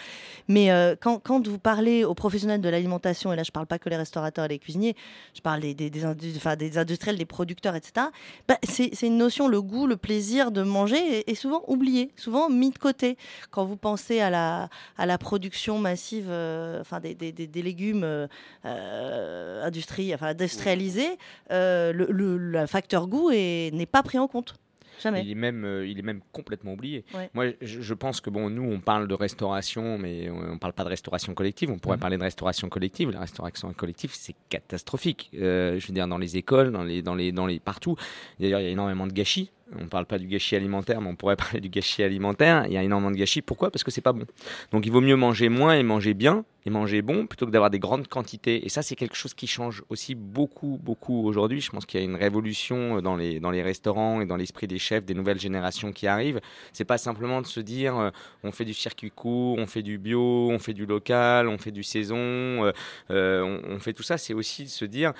S8: Mais euh, quand, vous parlez aux professionnels de l'alimentation, et là je parle pas que les restaurateurs et les cuisiniers, je parle des, industriels, des producteurs, etc. Bah, c'est, une notion, le goût, le plaisir de manger est, souvent oublié, souvent mis de côté. Quand vous pensez à la, production massive euh, enfin, des, légumes euh, euh, industrialisés, le, facteur goût est- n'est pas pris en compte. Jamais.
S7: Il est même, euh, il est même complètement oublié.
S8: Ouais.
S7: Moi, je, je pense que bon, nous, on parle de restauration, mais on, on parle pas de restauration collective. On pourrait
S6: Mhm.
S7: parler de restauration collective. La restauration collective, c'est catastrophique. Euh, je veux dire, dans les écoles, dans les, dans les, dans les partout. D'ailleurs, il y a énormément de gâchis. On parle pas du gâchis alimentaire, mais on pourrait parler du gâchis alimentaire. Il y a énormément de gâchis. Pourquoi? Parce que c'est pas bon. Donc, il vaut mieux manger moins et manger bien et manger bon plutôt que d'avoir des grandes quantités. Et ça, c'est quelque chose qui change aussi beaucoup, beaucoup aujourd'hui. Je pense qu'il y a une révolution euh, dans les, dans les restaurants et dans l'esprit des chefs, des nouvelles générations qui arrivent. C'est pas simplement de se dire euh, on fait du circuit court, on fait du bio, on fait du local, on fait du saison, euh, on, fait tout ça. C'est aussi de se dire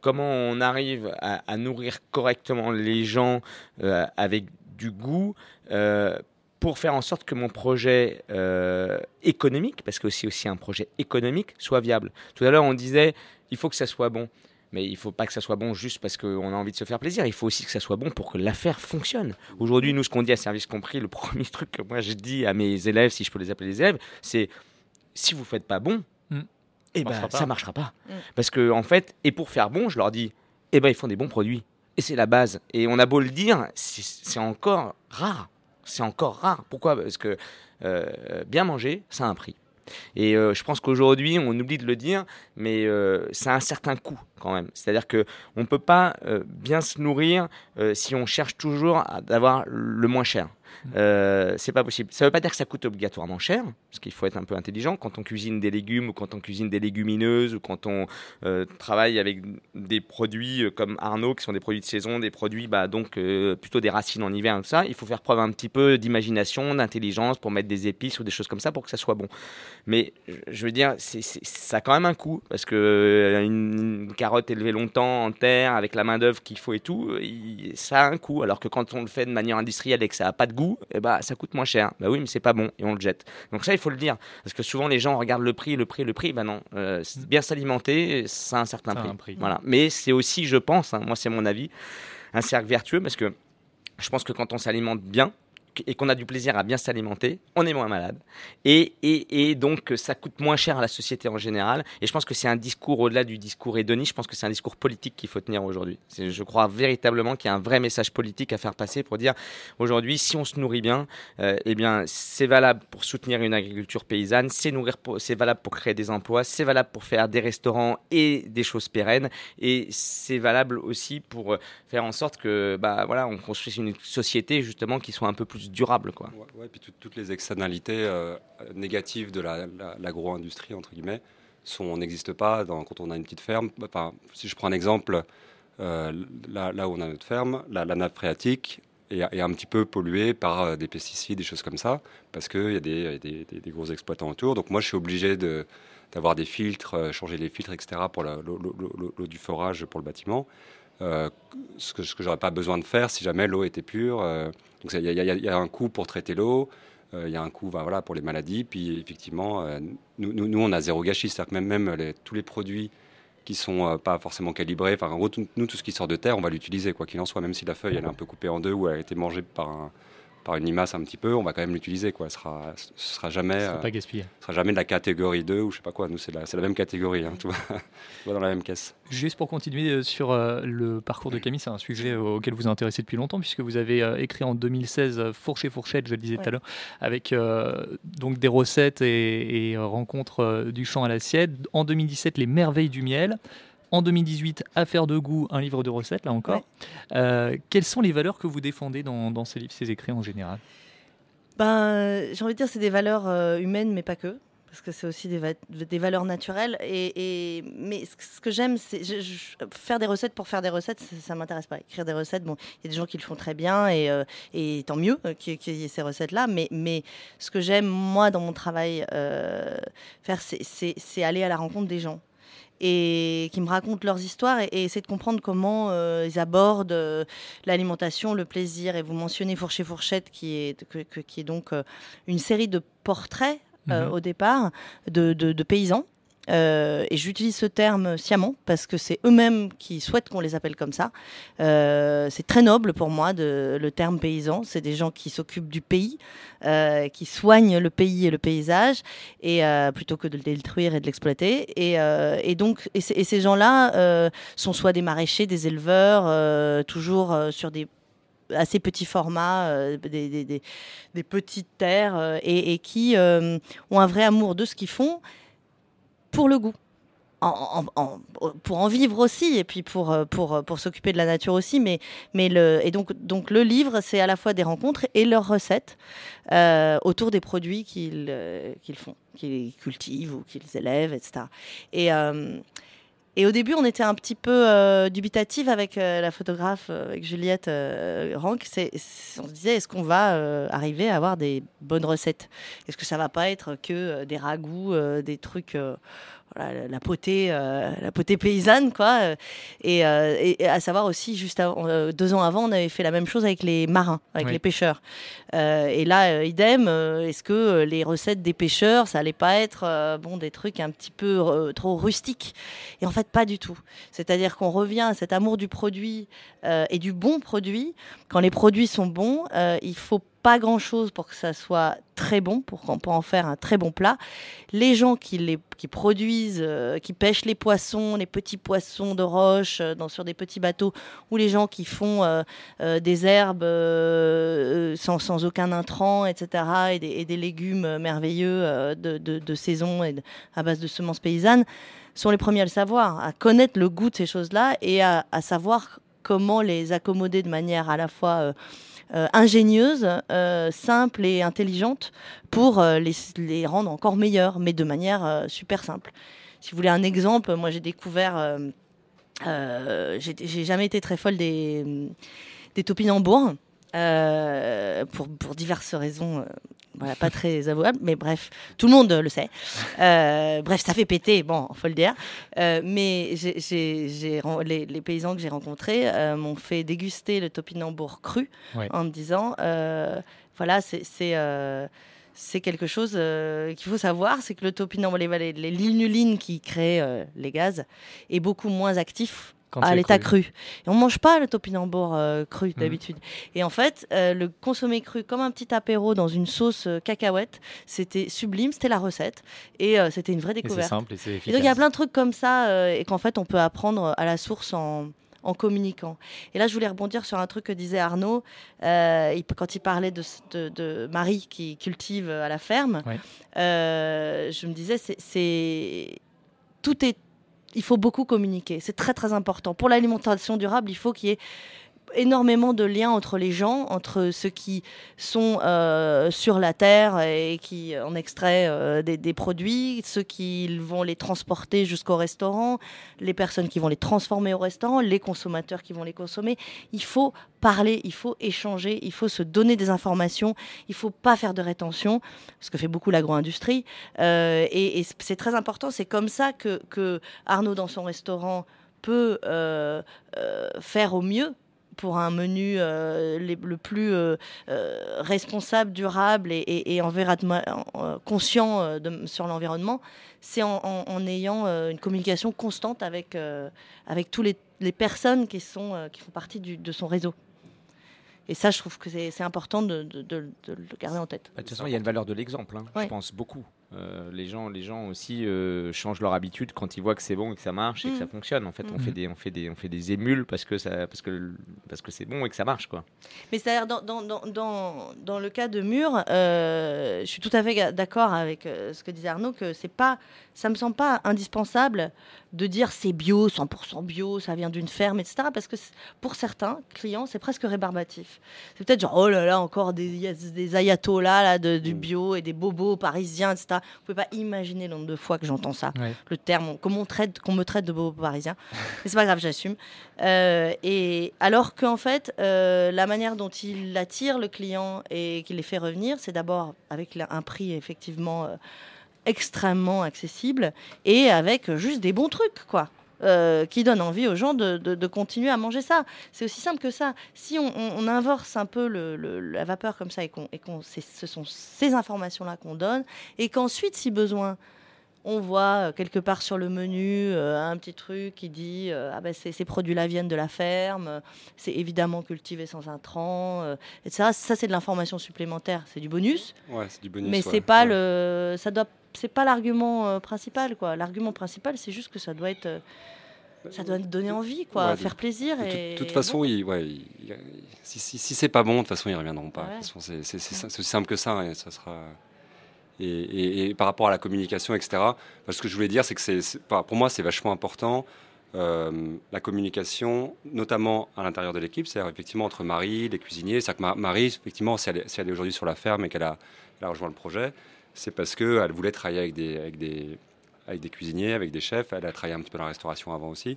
S7: comment on arrive à, nourrir correctement les gens avec du goût. euh, pour faire en sorte que mon projet euh, économique, parce que c'est aussi un projet économique, soit viable. Tout à l'heure, on disait, il faut que ça soit bon. Mais il faut pas que ça soit bon juste parce qu'on a envie de se faire plaisir. Il faut aussi que ça soit bon pour que l'affaire fonctionne. Aujourd'hui, nous, ce qu'on dit à Service Compris, le premier truc que moi je dis à mes élèves, si je peux les appeler les élèves, c'est si vous faites pas bon,
S6: Mm.
S7: eh ben,
S6: Marchera pas.
S7: ça marchera pas.
S8: Mm.
S7: Parce que en fait, et pour faire bon, je leur dis, eh ben, ils font des bons produits. Et c'est la base. Et on a beau le dire, c'est encore rare. C'est encore rare. Pourquoi? Parce que euh, bien manger, ça a un prix. Et euh, je pense qu'aujourd'hui, on oublie de le dire, mais euh, ça a un certain coût quand même. C'est-à-dire que on peut pas euh, bien se nourrir si on cherche toujours à avoir le moins cher. Euh, c'est pas possible. Ça veut pas dire que ça coûte obligatoirement cher, parce qu'il faut être un peu intelligent quand on cuisine des légumes ou quand on cuisine des légumineuses ou quand on euh, travaille avec des produits euh, comme Arnaud qui sont des produits de saison, des produits bah, donc plutôt des racines en hiver, tout ça. Il faut faire preuve un petit peu d'imagination, d'intelligence pour mettre des épices ou des choses comme ça pour que ça soit bon. Mais je- veux dire, ça a quand même un coût parce que une, carotte élevée longtemps en terre avec la main d'œuvre qu'il faut et tout, ça a un coût. Alors que quand on le fait de manière industrielle et que ça a pas de goût, eh bah, ça coûte moins cher. Bah oui, mais c'est pas bon et on le jette. Donc ça, il faut le dire parce que souvent les gens regardent le prix, le prix, le prix. Bah non, euh, c'est bien s'alimenter, ça a un certain
S6: un prix.
S7: Voilà. Mais c'est aussi, je pense, hein, moi c'est mon avis, un cercle vertueux parce que je pense que quand on s'alimente bien et qu'on a du plaisir à bien s'alimenter, on est moins malade. Et, et, et donc, euh, ça coûte moins cher à la société en général. Et je pense que c'est un discours au-delà du discours hédoniste. Je pense que c'est un discours politique qu'il faut tenir aujourd'hui. Je crois véritablement qu'il y a un vrai message politique à faire passer pour dire aujourd'hui, si on se nourrit bien, euh, eh bien, c'est valable pour soutenir une agriculture paysanne, c'est valable pour créer des emplois, c'est valable pour faire des restaurants et des choses pérennes, et c'est valable aussi pour euh, faire en sorte que, bah voilà, on construise une société justement qui soit un peu plus durable, quoi.
S1: Puis tout- toutes les externalités euh, négatives de la- la- l'agro-industrie, entre guillemets, sont- n'existent pas dans, quand on a une petite ferme. Enfin, si je prends un exemple, euh, là, où on a notre ferme, la, nappe phréatique est, un petit peu polluée par euh, des pesticides, des choses comme ça, parce qu'il y a des, gros exploitants autour. Donc moi, je suis obligé d'avoir des filtres, changer les filtres, etc., pour l'eau du forage pour le bâtiment. Euh, ce que, ce que j'aurais pas besoin de faire si jamais l'eau était pure. euh, donc il y, a- un coût pour traiter l'eau, euh, il y a un coût ben, voilà, pour les maladies. Puis effectivement, nous, nous, on a zéro gâchis, c'est-à-dire que même, même tous les produits qui sont pas forcément calibrés, enfin en gros, nous, tout ce qui sort de terre, on va l'utiliser, quoi qu'il en soit, même si la feuille elle est un peu coupée en deux ou elle a été mangée par, un, par une limace un petit peu, on va quand même l'utiliser. Quoi. Ce sera, ce sera jamais...
S6: Sera
S1: euh,
S6: pas gaspillé.
S1: ce sera jamais de la catégorie 2 ou je sais pas quoi. Nous, c'est la, c'est la même catégorie. Hein, tout, va, tout va dans la même caisse.
S6: Juste pour continuer euh, sur euh, le parcours de Camille, c'est un sujet auquel vous vous intéressez depuis longtemps, puisque vous avez écrit en 2016 euh, Fourche et Fourchette, je le disais tout à l'heure, avec euh, donc des recettes et, et, rencontres du champ à l'assiette. En 2017, Les Merveilles du miel. En 2018, Affaires de goût, un livre de recettes, là encore. Euh, quelles sont les valeurs que vous défendez dans, dans ces livres, ces écrits en général?
S8: Ben, j'ai envie de dire c'est des valeurs euh, humaines, mais pas que. Parce que c'est aussi des, va- des valeurs naturelles. Et, et- mais ce que- j'aime, c'est faire des recettes pour faire des recettes, ça, ça m'intéresse pas. Écrire des recettes, bon, il y a des gens qui le font très bien et, euh, et tant mieux qu'il y ait ces recettes-là. Mais, mais ce que j'aime, moi, dans mon travail, faire, c'est aller à la rencontre des gens et qui me racontent leurs histoires et, et essayer de comprendre comment euh, ils abordent euh, l'alimentation, le plaisir. Et vous mentionnez Fourcher Fourchette, qui est, que- que- qui est donc euh, une série de portraits
S6: Mhm.
S8: au départ de, de- de paysans. Euh, et j'utilise ce terme sciemment parce que c'est eux-mêmes qui souhaitent qu'on les appelle comme ça. Euh, c'est très noble pour moi le terme paysan. C'est des gens qui s'occupent du pays, euh, qui soignent le pays et le paysage, et plutôt que de le détruire et de l'exploiter. Et, donc, ces- gens-là sont soit des maraîchers, des éleveurs, toujours sur des assez petits formats, des, petites terres, et, qui ont un vrai amour de ce qu'ils font pour le goût. Pour en vivre aussi et puis pour, euh, pour, euh, pour s'occuper de la nature aussi mais, mais le, et donc, donc le livre c'est à la fois des rencontres et leurs recettes euh, autour des produits qu'ils qu'ils font qu'ils cultivent ou qu'ils élèvent etc et, et au début, on était un petit peu euh, dubitative avec euh, la photographe, euh, avec Juliette euh, Rank. On se disait, est-ce qu'on va arriver à avoir des bonnes recettes? Est-ce que ça va pas être que des ragoûts, des trucs, voilà, la potée, euh, la potée paysanne, quoi. euh, Et, euh, et- à savoir aussi, juste avant- deux ans avant, on avait fait la même chose avec les marins, avec
S6: Oui.
S8: les pêcheurs. Et là, idem, est-ce que les recettes des pêcheurs, ça allait pas être bon des trucs un petit peu trop rustiques? Et en fait, pas du tout. C'est-à-dire qu'on revient à cet amour du produit et du bon produit. Quand les produits sont bons, il faut pas grand-chose pour que ça soit très bon, pour qu'on puisse en faire un très bon plat. Les gens qui, les, qui produisent, euh, qui pêchent les poissons, les petits poissons de roche euh, dans, sur des petits bateaux, ou les gens qui font euh, des herbes sans, sans aucun intrant, etc., et des, légumes merveilleux de, de- saison et à base de semences paysannes, sont les premiers à le savoir, à connaître le goût de ces choses-là et à, à savoir comment les accommoder de manière à la fois euh, ingénieuse, euh, simple et intelligente pour euh, les, rendre encore meilleurs, mais de manière euh, super simple. Si vous voulez un exemple, moi j'ai découvert, euh, j'ai j'ai jamais été très folle des, des topinambours, euh, pour, pour diverses raisons, euh, voilà, pas très avouables, mais bref, tout le monde le sait. Euh, bref, ça fait péter, bon, faut le dire. Euh, mais les, les paysans que j'ai rencontrés m'ont fait déguster le topinambour cru
S6: Ouais.
S8: en me disant, voilà, c'est quelque chose euh, qu'il faut savoir, c'est que le topinambour, les, les, linulines qui créent euh, les gaz, est beaucoup moins actif à l'état
S6: cru.
S8: cru. Et on mange pas le topinambour euh, cru
S6: Mhm.
S8: d'habitude. Et en fait, euh, le consommer cru comme un petit apéro dans une sauce euh, cacahuète, c'était sublime, c'était la recette. Et c'était une vraie
S6: Et c'est
S8: découverte.
S6: simple et c'est
S8: Et
S6: efficace.
S8: donc il y a plein de trucs comme ça et qu'en fait on peut apprendre à la source en, en communiquant. Et là je voulais rebondir sur un truc que disait Arnaud euh, il- quand il parlait de, s- de- de Marie qui cultive à la ferme. Euh, je me disais c'est tout est il faut beaucoup communiquer. C'est très très important. Pour l'alimentation durable, il faut qu'il y ait énormément de liens entre les gens, entre ceux qui sont euh, sur la terre et qui en extraient euh, des, produits, ceux qui vont les transporter jusqu'au restaurant, les personnes qui vont les transformer au restaurant, les consommateurs qui vont les consommer. Il faut parler, il faut échanger, il faut se donner des informations, il faut pas faire de rétention, ce que fait beaucoup l'agro-industrie. Euh, et c'est très important, c'est comme ça que, Arnaud, dans son restaurant, peut faire au mieux pour un menu euh, les- le plus euh, euh, responsable, durable et, et, conscient de- sur l'environnement, c'est en, en- en ayant une communication constante avec, avec tous les, personnes qui, sont, qui font partie du- de son réseau. Et ça, je trouve que c'est important de, de- de- de le garder en tête.
S7: Bah, De toute façon, il y a une valeur de l'exemple, hein,
S8: Ouais.
S7: je pense beaucoup. Euh, les, gens, les gens aussi euh, changent leur habitude quand ils voient que c'est bon et que ça marche et que
S8: Mm.
S7: ça fonctionne. En fait, on,
S8: Mm.
S7: fait des, on, fait des, on fait des émules parce que, ça, parce que, parce que c'est bon et que ça marche. Quoi.
S8: Mais c'est-à-dire, dans, dans, dans, dans, le cas de Mur, euh, je suis tout à fait d'accord avec ce que disait Arnaud, que c'est pas, ça me semble pas indispensable de dire c'est bio, 100% bio, ça vient d'une ferme, etc. Parce que pour certains clients, c'est presque rébarbatif. C'est peut-être genre, oh là là, encore des, des ayatollahs là, de, du bio et des bobos parisiens, etc. Vous pouvez pas imaginer le nombre de fois que j'entends ça
S6: Ouais.
S8: le terme, comment on traite, qu'on me traite de bobo parisien. Mais c'est pas grave, j'assume. Euh, et alors qu'en fait, euh, la manière dont il attire le client et qu'il les fait revenir, c'est d'abord avec un prix effectivement euh, extrêmement accessible et avec juste des bons trucs, quoi. euh, qui donnent envie aux gens de, de- continuer à manger ça. C'est aussi simple que ça. Si on, on- on inverse un peu le- le- la vapeur comme ça et qu'on, et qu'on ce sont ces informations-là qu'on donne, et qu'ensuite, si besoin, on voit euh, quelque part sur le menu euh, un petit truc qui dit euh, ah ben ces, ces produits-là viennent de la ferme, c'est évidemment cultivé sans intrants, etc. Ça c'est de l'information supplémentaire, c'est du bonus,
S1: Ouais, c'est du bonus.
S8: mais
S1: ouais.
S8: c'est pas
S1: Ouais.
S8: le, ça doit, c'est pas l'argument principal quoi. L'argument principal c'est juste que ça doit être, ça doit donner envie quoi,
S1: Ouais,
S8: faire plaisir
S1: De toute-
S8: et.
S1: toute façon, il- ouais, il- il- si, si, si c'est pas bon, de toute façon, ils reviendront pas. De
S8: Ouais.
S1: toute façon, c'est c'est- c'est- c'est aussi simple que ça. hein, et ça sera. Et, par rapport à la communication, etc. ce que je voulais dire, c'est que pour moi, c'est vachement important euh, la communication, notamment à l'intérieur de l'équipe, c'est-à-dire effectivement entre Marie, les cuisiniers. Ma- Marie, effectivement, si elle, est- aujourd'hui sur la ferme et qu'elle a, rejoint le projet, c'est parce qu'elle voulait travailler avec des, cuisiniers, avec des chefs. Elle a travaillé un petit peu dans la restauration avant aussi.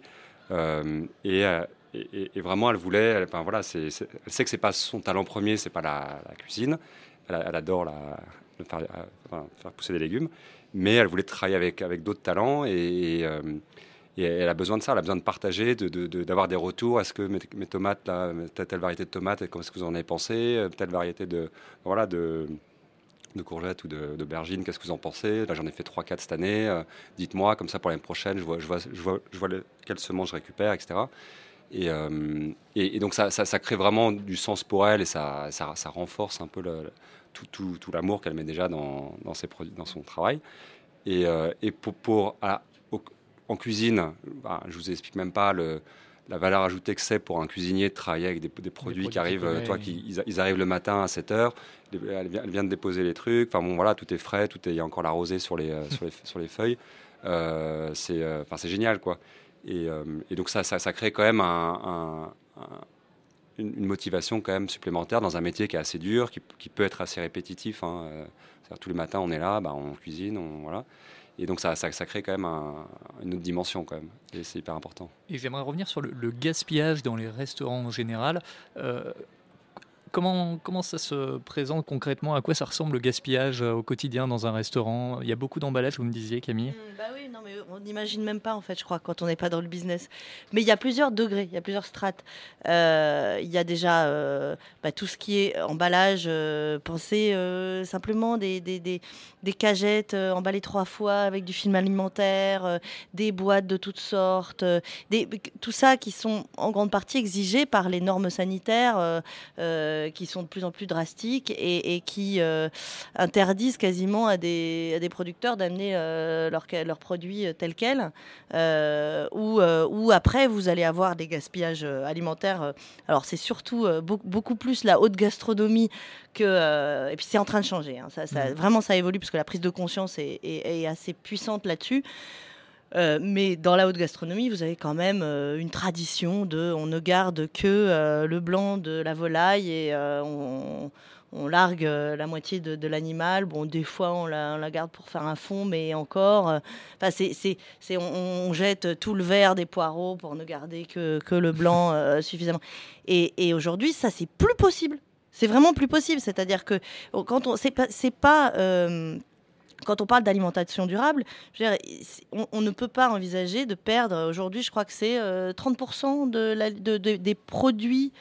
S1: Euh, et, euh, et- vraiment, elle voulait. Elle, voilà, elle sait que c'est pas son talent premier, c'est pas la, cuisine. Elle, elle adore la, de faire, euh, faire pousser des légumes, mais elle voulait travailler avec, avec d'autres talents et, et, euh, elle a besoin de ça, elle a besoin de partager, de- de- de- d'avoir des retours. Est-ce que mes, tomates, là, telle, variété de tomates, comment est-ce que vous en avez pensé? Euh, Telle variété de, voilà, de, de courgettes ou d'aubergines, qu'est-ce que vous en pensez? Là, j'en ai fait 3-4 cette année. Dites-moi, comme ça, pour l'année prochaine, je vois, je vois, je vois, je vois je récupère, etc. Et, et, donc, ça, ça, crée vraiment du sens pour elle et ça, ça, renforce un peu le- tout, tout, tout l'amour qu'elle met déjà dans, dans, ses produits, dans son travail. Et, euh, et pour, pour- à- au- en cuisine, bah, je vous explique même pas le, la valeur ajoutée que c'est pour un cuisinier de travailler avec des, des produits,
S6: produits
S1: qui arrivent, euh, toi, qui, ils, ils arrivent le matin à 7 heures, elle vient, elle vient de déposer les trucs, enfin bon voilà, tout est frais, tout est, il y a encore la rosée sur les, euh, sur les, sur les feuilles, c'est enfin, c'est génial quoi. Et, et donc ça, ça, ça crée quand même un- un- un- une, motivation quand même supplémentaire dans un métier qui est assez dur, qui, peut être assez répétitif. hein. Euh, tous les matins on est là, bah, on cuisine, on, voilà. Et donc ça, ça, crée quand même un- une autre dimension quand même. Et c'est hyper important.
S6: Et j'aimerais revenir sur le, le gaspillage dans les restaurants en général. Euh, comment, ça se présente concrètement? À quoi ça ressemble le gaspillage euh, au quotidien dans un restaurant? Il y a beaucoup d'emballages, vous me disiez, Camille
S8: Mm, Bah oui, non, mais on n'imagine même pas, en fait, je crois, quand on n'est pas dans le business. Mais il y a plusieurs degrés, il y a plusieurs strates. Euh, Il y a déjà euh, bah, tout ce qui est emballage. euh, pensez simplement des, cagettes emballées trois fois avec du film alimentaire, des boîtes de toutes sortes, des, tout ça qui sont en grande partie exigés par les normes sanitaires euh, qui sont de plus en plus drastiques et, et qui euh, interdisent quasiment à des, à des producteurs d'amener euh, leurs produits tels quels. Euh, ou, euh, ou après, vous allez avoir des gaspillages euh, alimentaires. euh, Alors, c'est surtout euh, beaucoup, plus la haute gastronomie que. euh, et puis, c'est en train de changer. hein. Ça, ça-
S6: Mhm.
S8: Vraiment, ça évolue parce que la prise de conscience est, est- est assez puissante là-dessus. Euh, mais dans la haute gastronomie, vous avez quand même euh, une tradition de on ne garde que euh, le blanc de la volaille et on, on largue la moitié de, de l'animal. Bon, des fois, on la, on la garde pour faire un fond, mais encore. Enfin, c'est, on, on jette tout le vert des poireaux pour ne garder que, que le blanc suffisamment. Et, et aujourd'hui, ça, c'est plus possible. C'est vraiment plus possible. C'est-à-dire que quand on, c'est pas, c'est pas quand on parle d'alimentation durable, je veux dire, c'est- on, on ne peut pas envisager de perdre. Aujourd'hui, je crois que c'est euh, 30% de la- de- de- des produits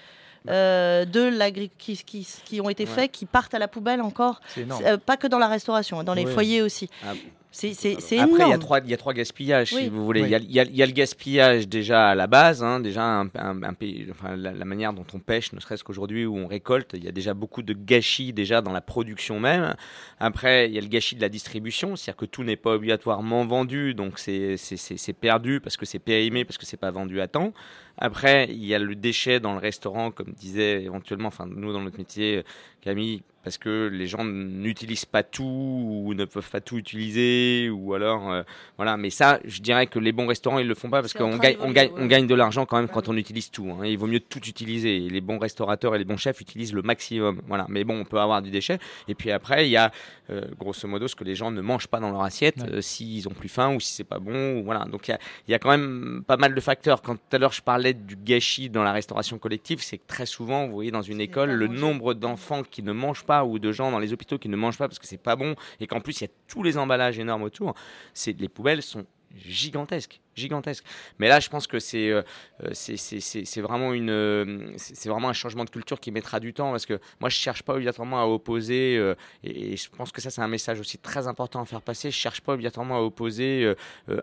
S8: euh, de qui, qui, qui ont été
S7: Ouais.
S8: faits qui partent à la poubelle encore. Euh, pas que dans la restauration, hein, dans les
S7: Ouais.
S8: foyers aussi.
S7: Ah,
S8: C'est
S7: Après, il y a trois, il y a trois gaspillages,
S8: Oui.
S7: si vous voulez.
S6: Oui.
S7: Il y a- il y, le gaspillage déjà à la base, hein, déjà un, un- un pays, enfin, la, la manière dont on pêche, ne serait-ce qu'aujourd'hui où on récolte, il y a déjà beaucoup de gâchis déjà dans la production même. Après, il y a le gâchis de la distribution, c'est-à-dire que tout n'est pas obligatoirement vendu, donc c'est c'est- c'est- c'est perdu parce que c'est périmé, parce que c'est pas vendu à temps. Après, il y a le déchet dans le restaurant, comme disait éventuellement, enfin nous dans notre métier, Camille, parce que les gens n'utilisent pas tout ou ne peuvent pas tout utiliser, ou alors euh, voilà. Mais ça, je dirais que les bons restaurants ils le font pas parce qu'on gagne, on gagne,
S8: ouais.
S7: on gagne de l'argent quand même quand on utilise tout. hein. Il vaut mieux tout utiliser. Et les bons restaurateurs et les bons chefs utilisent le maximum. Voilà. Mais bon, on peut avoir du déchet. Et puis après, il y a euh, grosso modo ce que les gens ne mangent pas dans leur assiette
S6: Ouais.
S7: euh, s'ils ont plus faim ou si c'est pas bon. Ou voilà. Donc il y a, il y a quand même pas mal de facteurs. Quand tout à l'heure je parlais du gâchis dans la restauration collective, c'est que très souvent, vous voyez, dans une école, le nombre d'enfants qui ne mangent pas ou de gens dans les hôpitaux qui ne mangent pas parce que c'est pas bon et qu'en plus il y a tous les emballages énormes autour, c'est les poubelles sont gigantesques, gigantesques. Mais là, je pense que c'est euh, euh, vraiment euh, vraiment un changement de culture qui mettra du temps parce que moi je cherche pas obligatoirement à opposer euh, et, je pense que ça c'est un message aussi très important à faire passer. Je cherche pas obligatoirement à opposer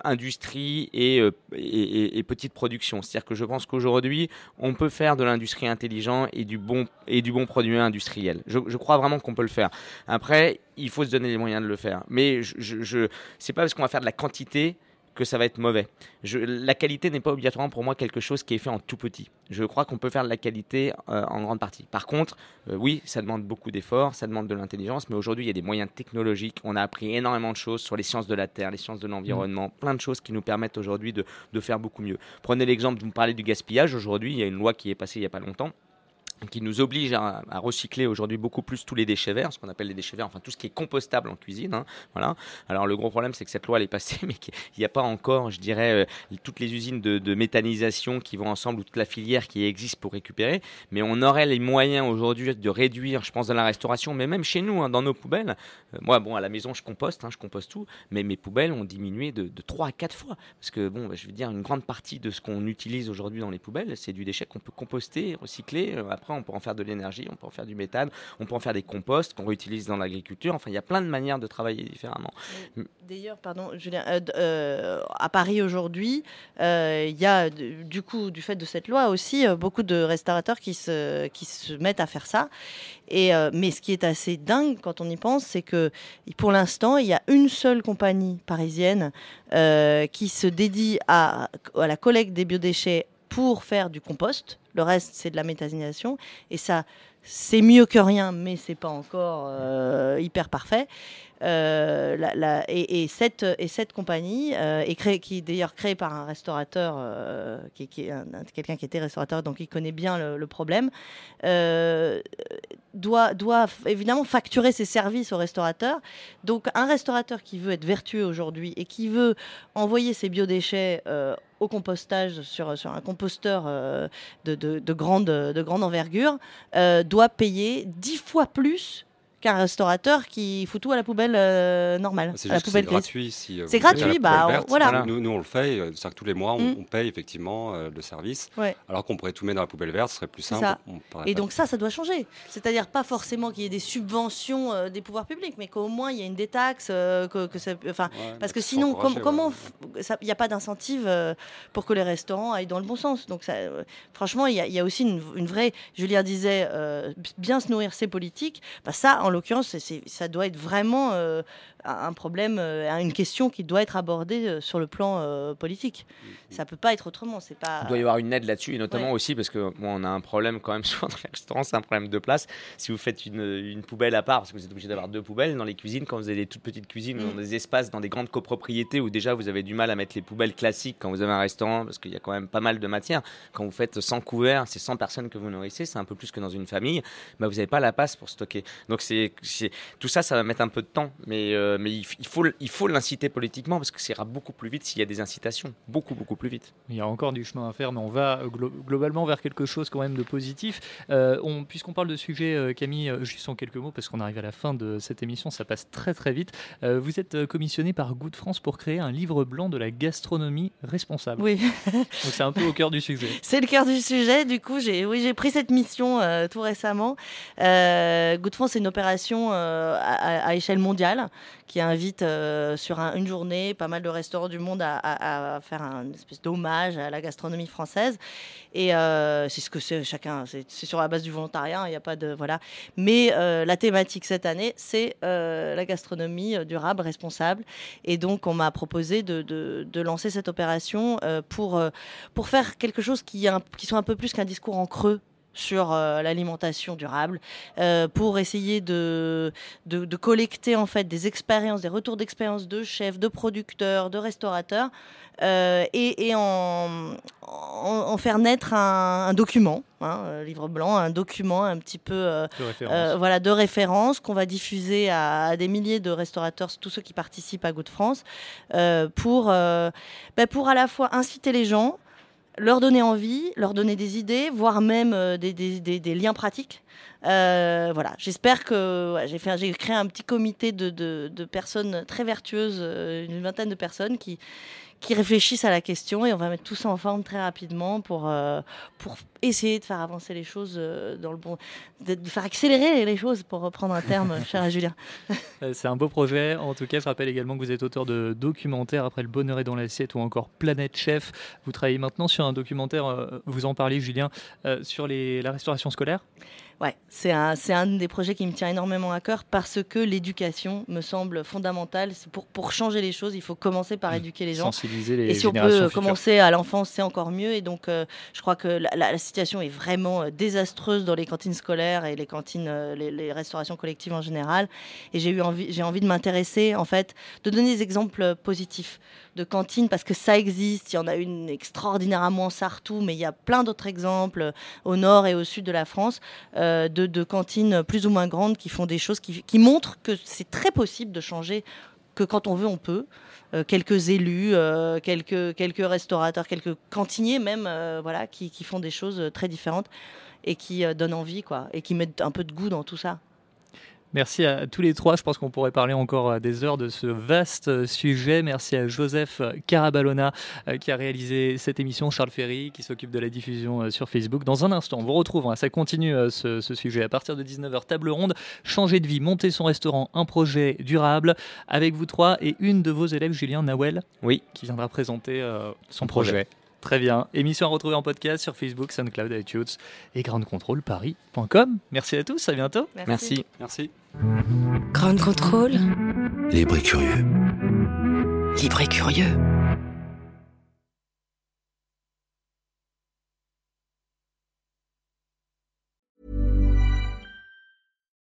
S7: industrie et, et, et- et petite production. C'est-à-dire que je pense qu'aujourd'hui on peut faire de l'industrie intelligent et du bon et du bon produit industriel. Je, je crois vraiment qu'on peut le faire. Après, il faut se donner les moyens de le faire. Mais je, je, je c'est pas parce qu'on va faire de la quantité que ça va être mauvais. Je, la qualité n'est pas obligatoirement pour moi quelque chose qui est fait en tout petit. Je crois qu'on peut faire de la qualité euh, en grande partie. Par contre, euh, oui, ça demande beaucoup d'efforts, ça demande de l'intelligence, mais aujourd'hui, il y a des moyens technologiques. On a appris énormément de choses sur les sciences de la Terre, les sciences de l'environnement, plein de choses qui nous permettent aujourd'hui de, de faire beaucoup mieux. Prenez l'exemple, vous me parlez du gaspillage. Aujourd'hui, il y a une loi qui est passée il n'y a pas longtemps qui nous oblige à, recycler aujourd'hui beaucoup plus tous les déchets verts, ce qu'on appelle les déchets verts, enfin tout ce qui est compostable en cuisine. hein, voilà. Alors le gros problème, c'est que cette loi elle est passée, mais qu'il n'y a pas encore, je dirais, euh, toutes les usines de, méthanisation qui vont ensemble ou toute la filière qui existe pour récupérer. Mais on aurait les moyens aujourd'hui de réduire, je pense, dans la restauration, mais même chez nous, hein, dans nos poubelles. Euh, moi, bon, à la maison, je composte, hein, je composte tout, mais mes poubelles ont diminué de, de 3 à 4 fois. Parce que, bon, je veux dire, une grande partie de ce qu'on utilise aujourd'hui dans les poubelles, c'est du déchet qu'on peut composter, recycler. Euh, Après, on peut en faire de l'énergie, on peut en faire du méthane, on peut en faire des composts qu'on réutilise dans l'agriculture. Enfin, il y a plein de manières de travailler différemment.
S8: D'ailleurs, pardon, Julien, euh, euh, à Paris aujourd'hui, euh, il y a du coup, du fait de cette loi aussi, beaucoup de restaurateurs qui se, qui se mettent à faire ça. Et, mais ce qui est assez dingue quand on y pense, c'est que pour l'instant, il y a une seule compagnie parisienne qui se dédie à, à la collecte des biodéchets pour faire du compost. Le reste, c'est de la méthanisation. Et ça, c'est mieux que rien, mais c'est pas encore euh, hyper parfait. Euh, et, et cette, et cette compagnie euh, qui est d'ailleurs créée par un restaurateur, euh, qui, quelqu'un qui était restaurateur, donc il connaît bien le, problème, doit, évidemment facturer ses services aux restaurateurs. Donc un restaurateur qui veut être vertueux aujourd'hui et qui veut envoyer ses biodéchets au compostage sur, un composteur de, de- de grande, de grande envergure, doit payer dix fois plus qu'un restaurateur qui fout tout à la poubelle euh, normale,
S1: C'est gratuit. Si, euh,
S8: C'est gratuit, bah,
S1: verte.
S8: voilà.
S1: Nous, nous, on le fait. euh, C'est-à-dire que tous les mois, on,
S8: Mm.
S1: on paye effectivement euh, le service.
S8: Ouais.
S1: Alors qu'on pourrait tout mettre dans la poubelle verte, ce serait plus simple.
S8: Et donc ça, ça doit changer. C'est-à-dire pas forcément qu'il y ait des subventions euh, des pouvoirs publics, mais qu'au moins il y ait une détaxe, que, que ça,
S1: Ouais,
S8: parce que sinon, com- comment,
S1: ouais.
S8: ça- il n'y a pas d'incentive pour que les restaurants aillent dans le bon sens. Donc ça, franchement, il y, a- il y a aussi une, une vraie, Julien disait, bien se nourrir, c'est politique. Bah, ça, en l'occurrence, c'est- c'est- ça doit être vraiment euh, un problème, euh, une question qui doit être abordée euh, sur le plan euh, politique. Ça peut pas être autrement. C'est pas.
S7: Il doit y avoir une aide là-dessus, et notamment
S8: Ouais.
S7: aussi parce que moi, on a un problème quand même souvent dans les restaurants, c'est un problème de place. Si vous faites une, une poubelle à part, parce que vous êtes obligé d'avoir deux poubelles dans les cuisines, quand vous avez des toutes petites cuisines
S8: Mm.
S7: dans des espaces, dans des grandes copropriétés où déjà vous avez du mal à mettre les poubelles classiques quand vous avez un restaurant, parce qu'il y a quand même pas mal de matière. Quand vous faites 100 couverts, c'est 100 personnes que vous nourrissez, c'est un peu plus que dans une famille, bah, vous n'avez pas la place pour stocker. Donc c'est, c'est- tout ça, ça va mettre un peu de temps, mais, euh, mais il, faut, l- il faut l'inciter politiquement parce que ça ira beaucoup plus vite s'il y a des incitations, beaucoup beaucoup plus vite.
S6: Il y a encore du chemin à faire, mais on va euh, glo- globalement vers quelque chose quand même de positif. Euh, on- Puisqu'on parle de sujet, Camille, juste en quelques mots, parce qu'on arrive à la fin de cette émission, ça passe très très vite. Euh, vous êtes commissionné par Goût de France pour créer un livre blanc de la gastronomie responsable.
S8: Oui.
S6: Donc c'est un peu au cœur du sujet.
S8: C'est le cœur du sujet. Du coup, j'ai oui, j'ai pris cette mission euh, tout récemment. Euh, Good France, c'est une opération euh, à, à échelle mondiale qui invite euh, sur un- une journée pas mal de restaurants du monde à, faire un espèce d'hommage à la gastronomie française. Et euh, c'est ce que c'est chacun. C'est sur la base du volontariat. Il n'y a pas de voilà. Mais la thématique cette année, c'est la gastronomie durable, responsable. Et donc, on m'a proposé de, de- lancer cette opération pour pour faire quelque chose qui, qui soit un peu plus qu'un discours en creux sur euh, l'alimentation durable, euh, pour essayer de, de, de collecter en fait des expériences, des retours d'expérience de chefs, de producteurs, de restaurateurs, euh, et, et en, en, en faire naître un, un document, hein, euh, livre blanc, un document un petit peu
S6: De référence.
S8: voilà, de référence qu'on va diffuser à, à des milliers de restaurateurs, tous ceux qui participent à Good France, euh, pour, ben, pour à la fois inciter les gens, leur donner envie, leur donner des idées, voire même euh, des, liens pratiques. Euh, voilà, j'espère que j'ai créé un petit comité de personnes très vertueuses, euh, une vingtaine de personnes qui qui réfléchissent à la question et on va mettre tout ça en forme très rapidement pour euh, pour essayer de faire avancer les choses euh, dans le bon, de, faire accélérer les choses pour reprendre un terme cher à Julien.
S6: Euh, C'est un beau projet. En tout cas, je rappelle également que vous êtes auteur de documentaires après Le bonheur est dans l'assiette ou encore Planète Chef. Vous travaillez maintenant sur un documentaire, vous en parlez Julien, sur les, la restauration scolaire?
S8: Ouais, c'est un, c'est un des projets qui me tient énormément à cœur parce que l'éducation me semble fondamentale. C'est Pour, pour changer les choses, il faut commencer par éduquer les gens.
S6: Sensibiliser les
S8: Et si on peut
S6: futures.
S8: commencer à l'enfance, c'est encore mieux. Et donc, euh, je crois que la, la- la situation est vraiment euh, désastreuse dans les cantines scolaires et les cantines, euh, les, les restaurations collectives en général. Et j'ai eu envie, j'ai envie de m'intéresser, en fait, de donner des exemples positifs de cantines parce que ça existe. Il y en a une extraordinaire à Montsartou, mais il y a plein d'autres exemples euh, au nord et au sud de la France euh, de, cantines plus ou moins grandes qui font des choses qui, montrent que c'est très possible de changer, que quand on veut, on peut. Euh, quelques élus, quelques, quelques restaurateurs, quelques cantiniers même, voilà, qui, qui font des choses très différentes et qui donnent envie, quoi, et qui mettent un peu de goût dans tout ça.
S6: Merci à tous les trois. Je pense qu'on pourrait parler encore euh, des heures de ce vaste euh, sujet. Merci à Joseph euh, Carabalona euh, qui a réalisé cette émission, Charles Ferry qui s'occupe de la diffusion sur Facebook. Dans un instant, on vous retrouve. hein, ça continue ce, ce sujet à partir de 19h. Table ronde, changer de vie, monter son restaurant, un projet durable avec vous trois et une de vos élèves, Julien Nawel,
S7: Oui.
S6: qui viendra présenter son
S7: projet.
S6: projet. Très bien. Émission à retrouver en podcast sur Facebook, SoundCloud, iTunes et groundcontrolparis.com. Merci à tous. À bientôt.
S7: Merci.
S1: Merci.
S2: Ground Control,
S3: Libre et curieux.
S2: libre et curieux.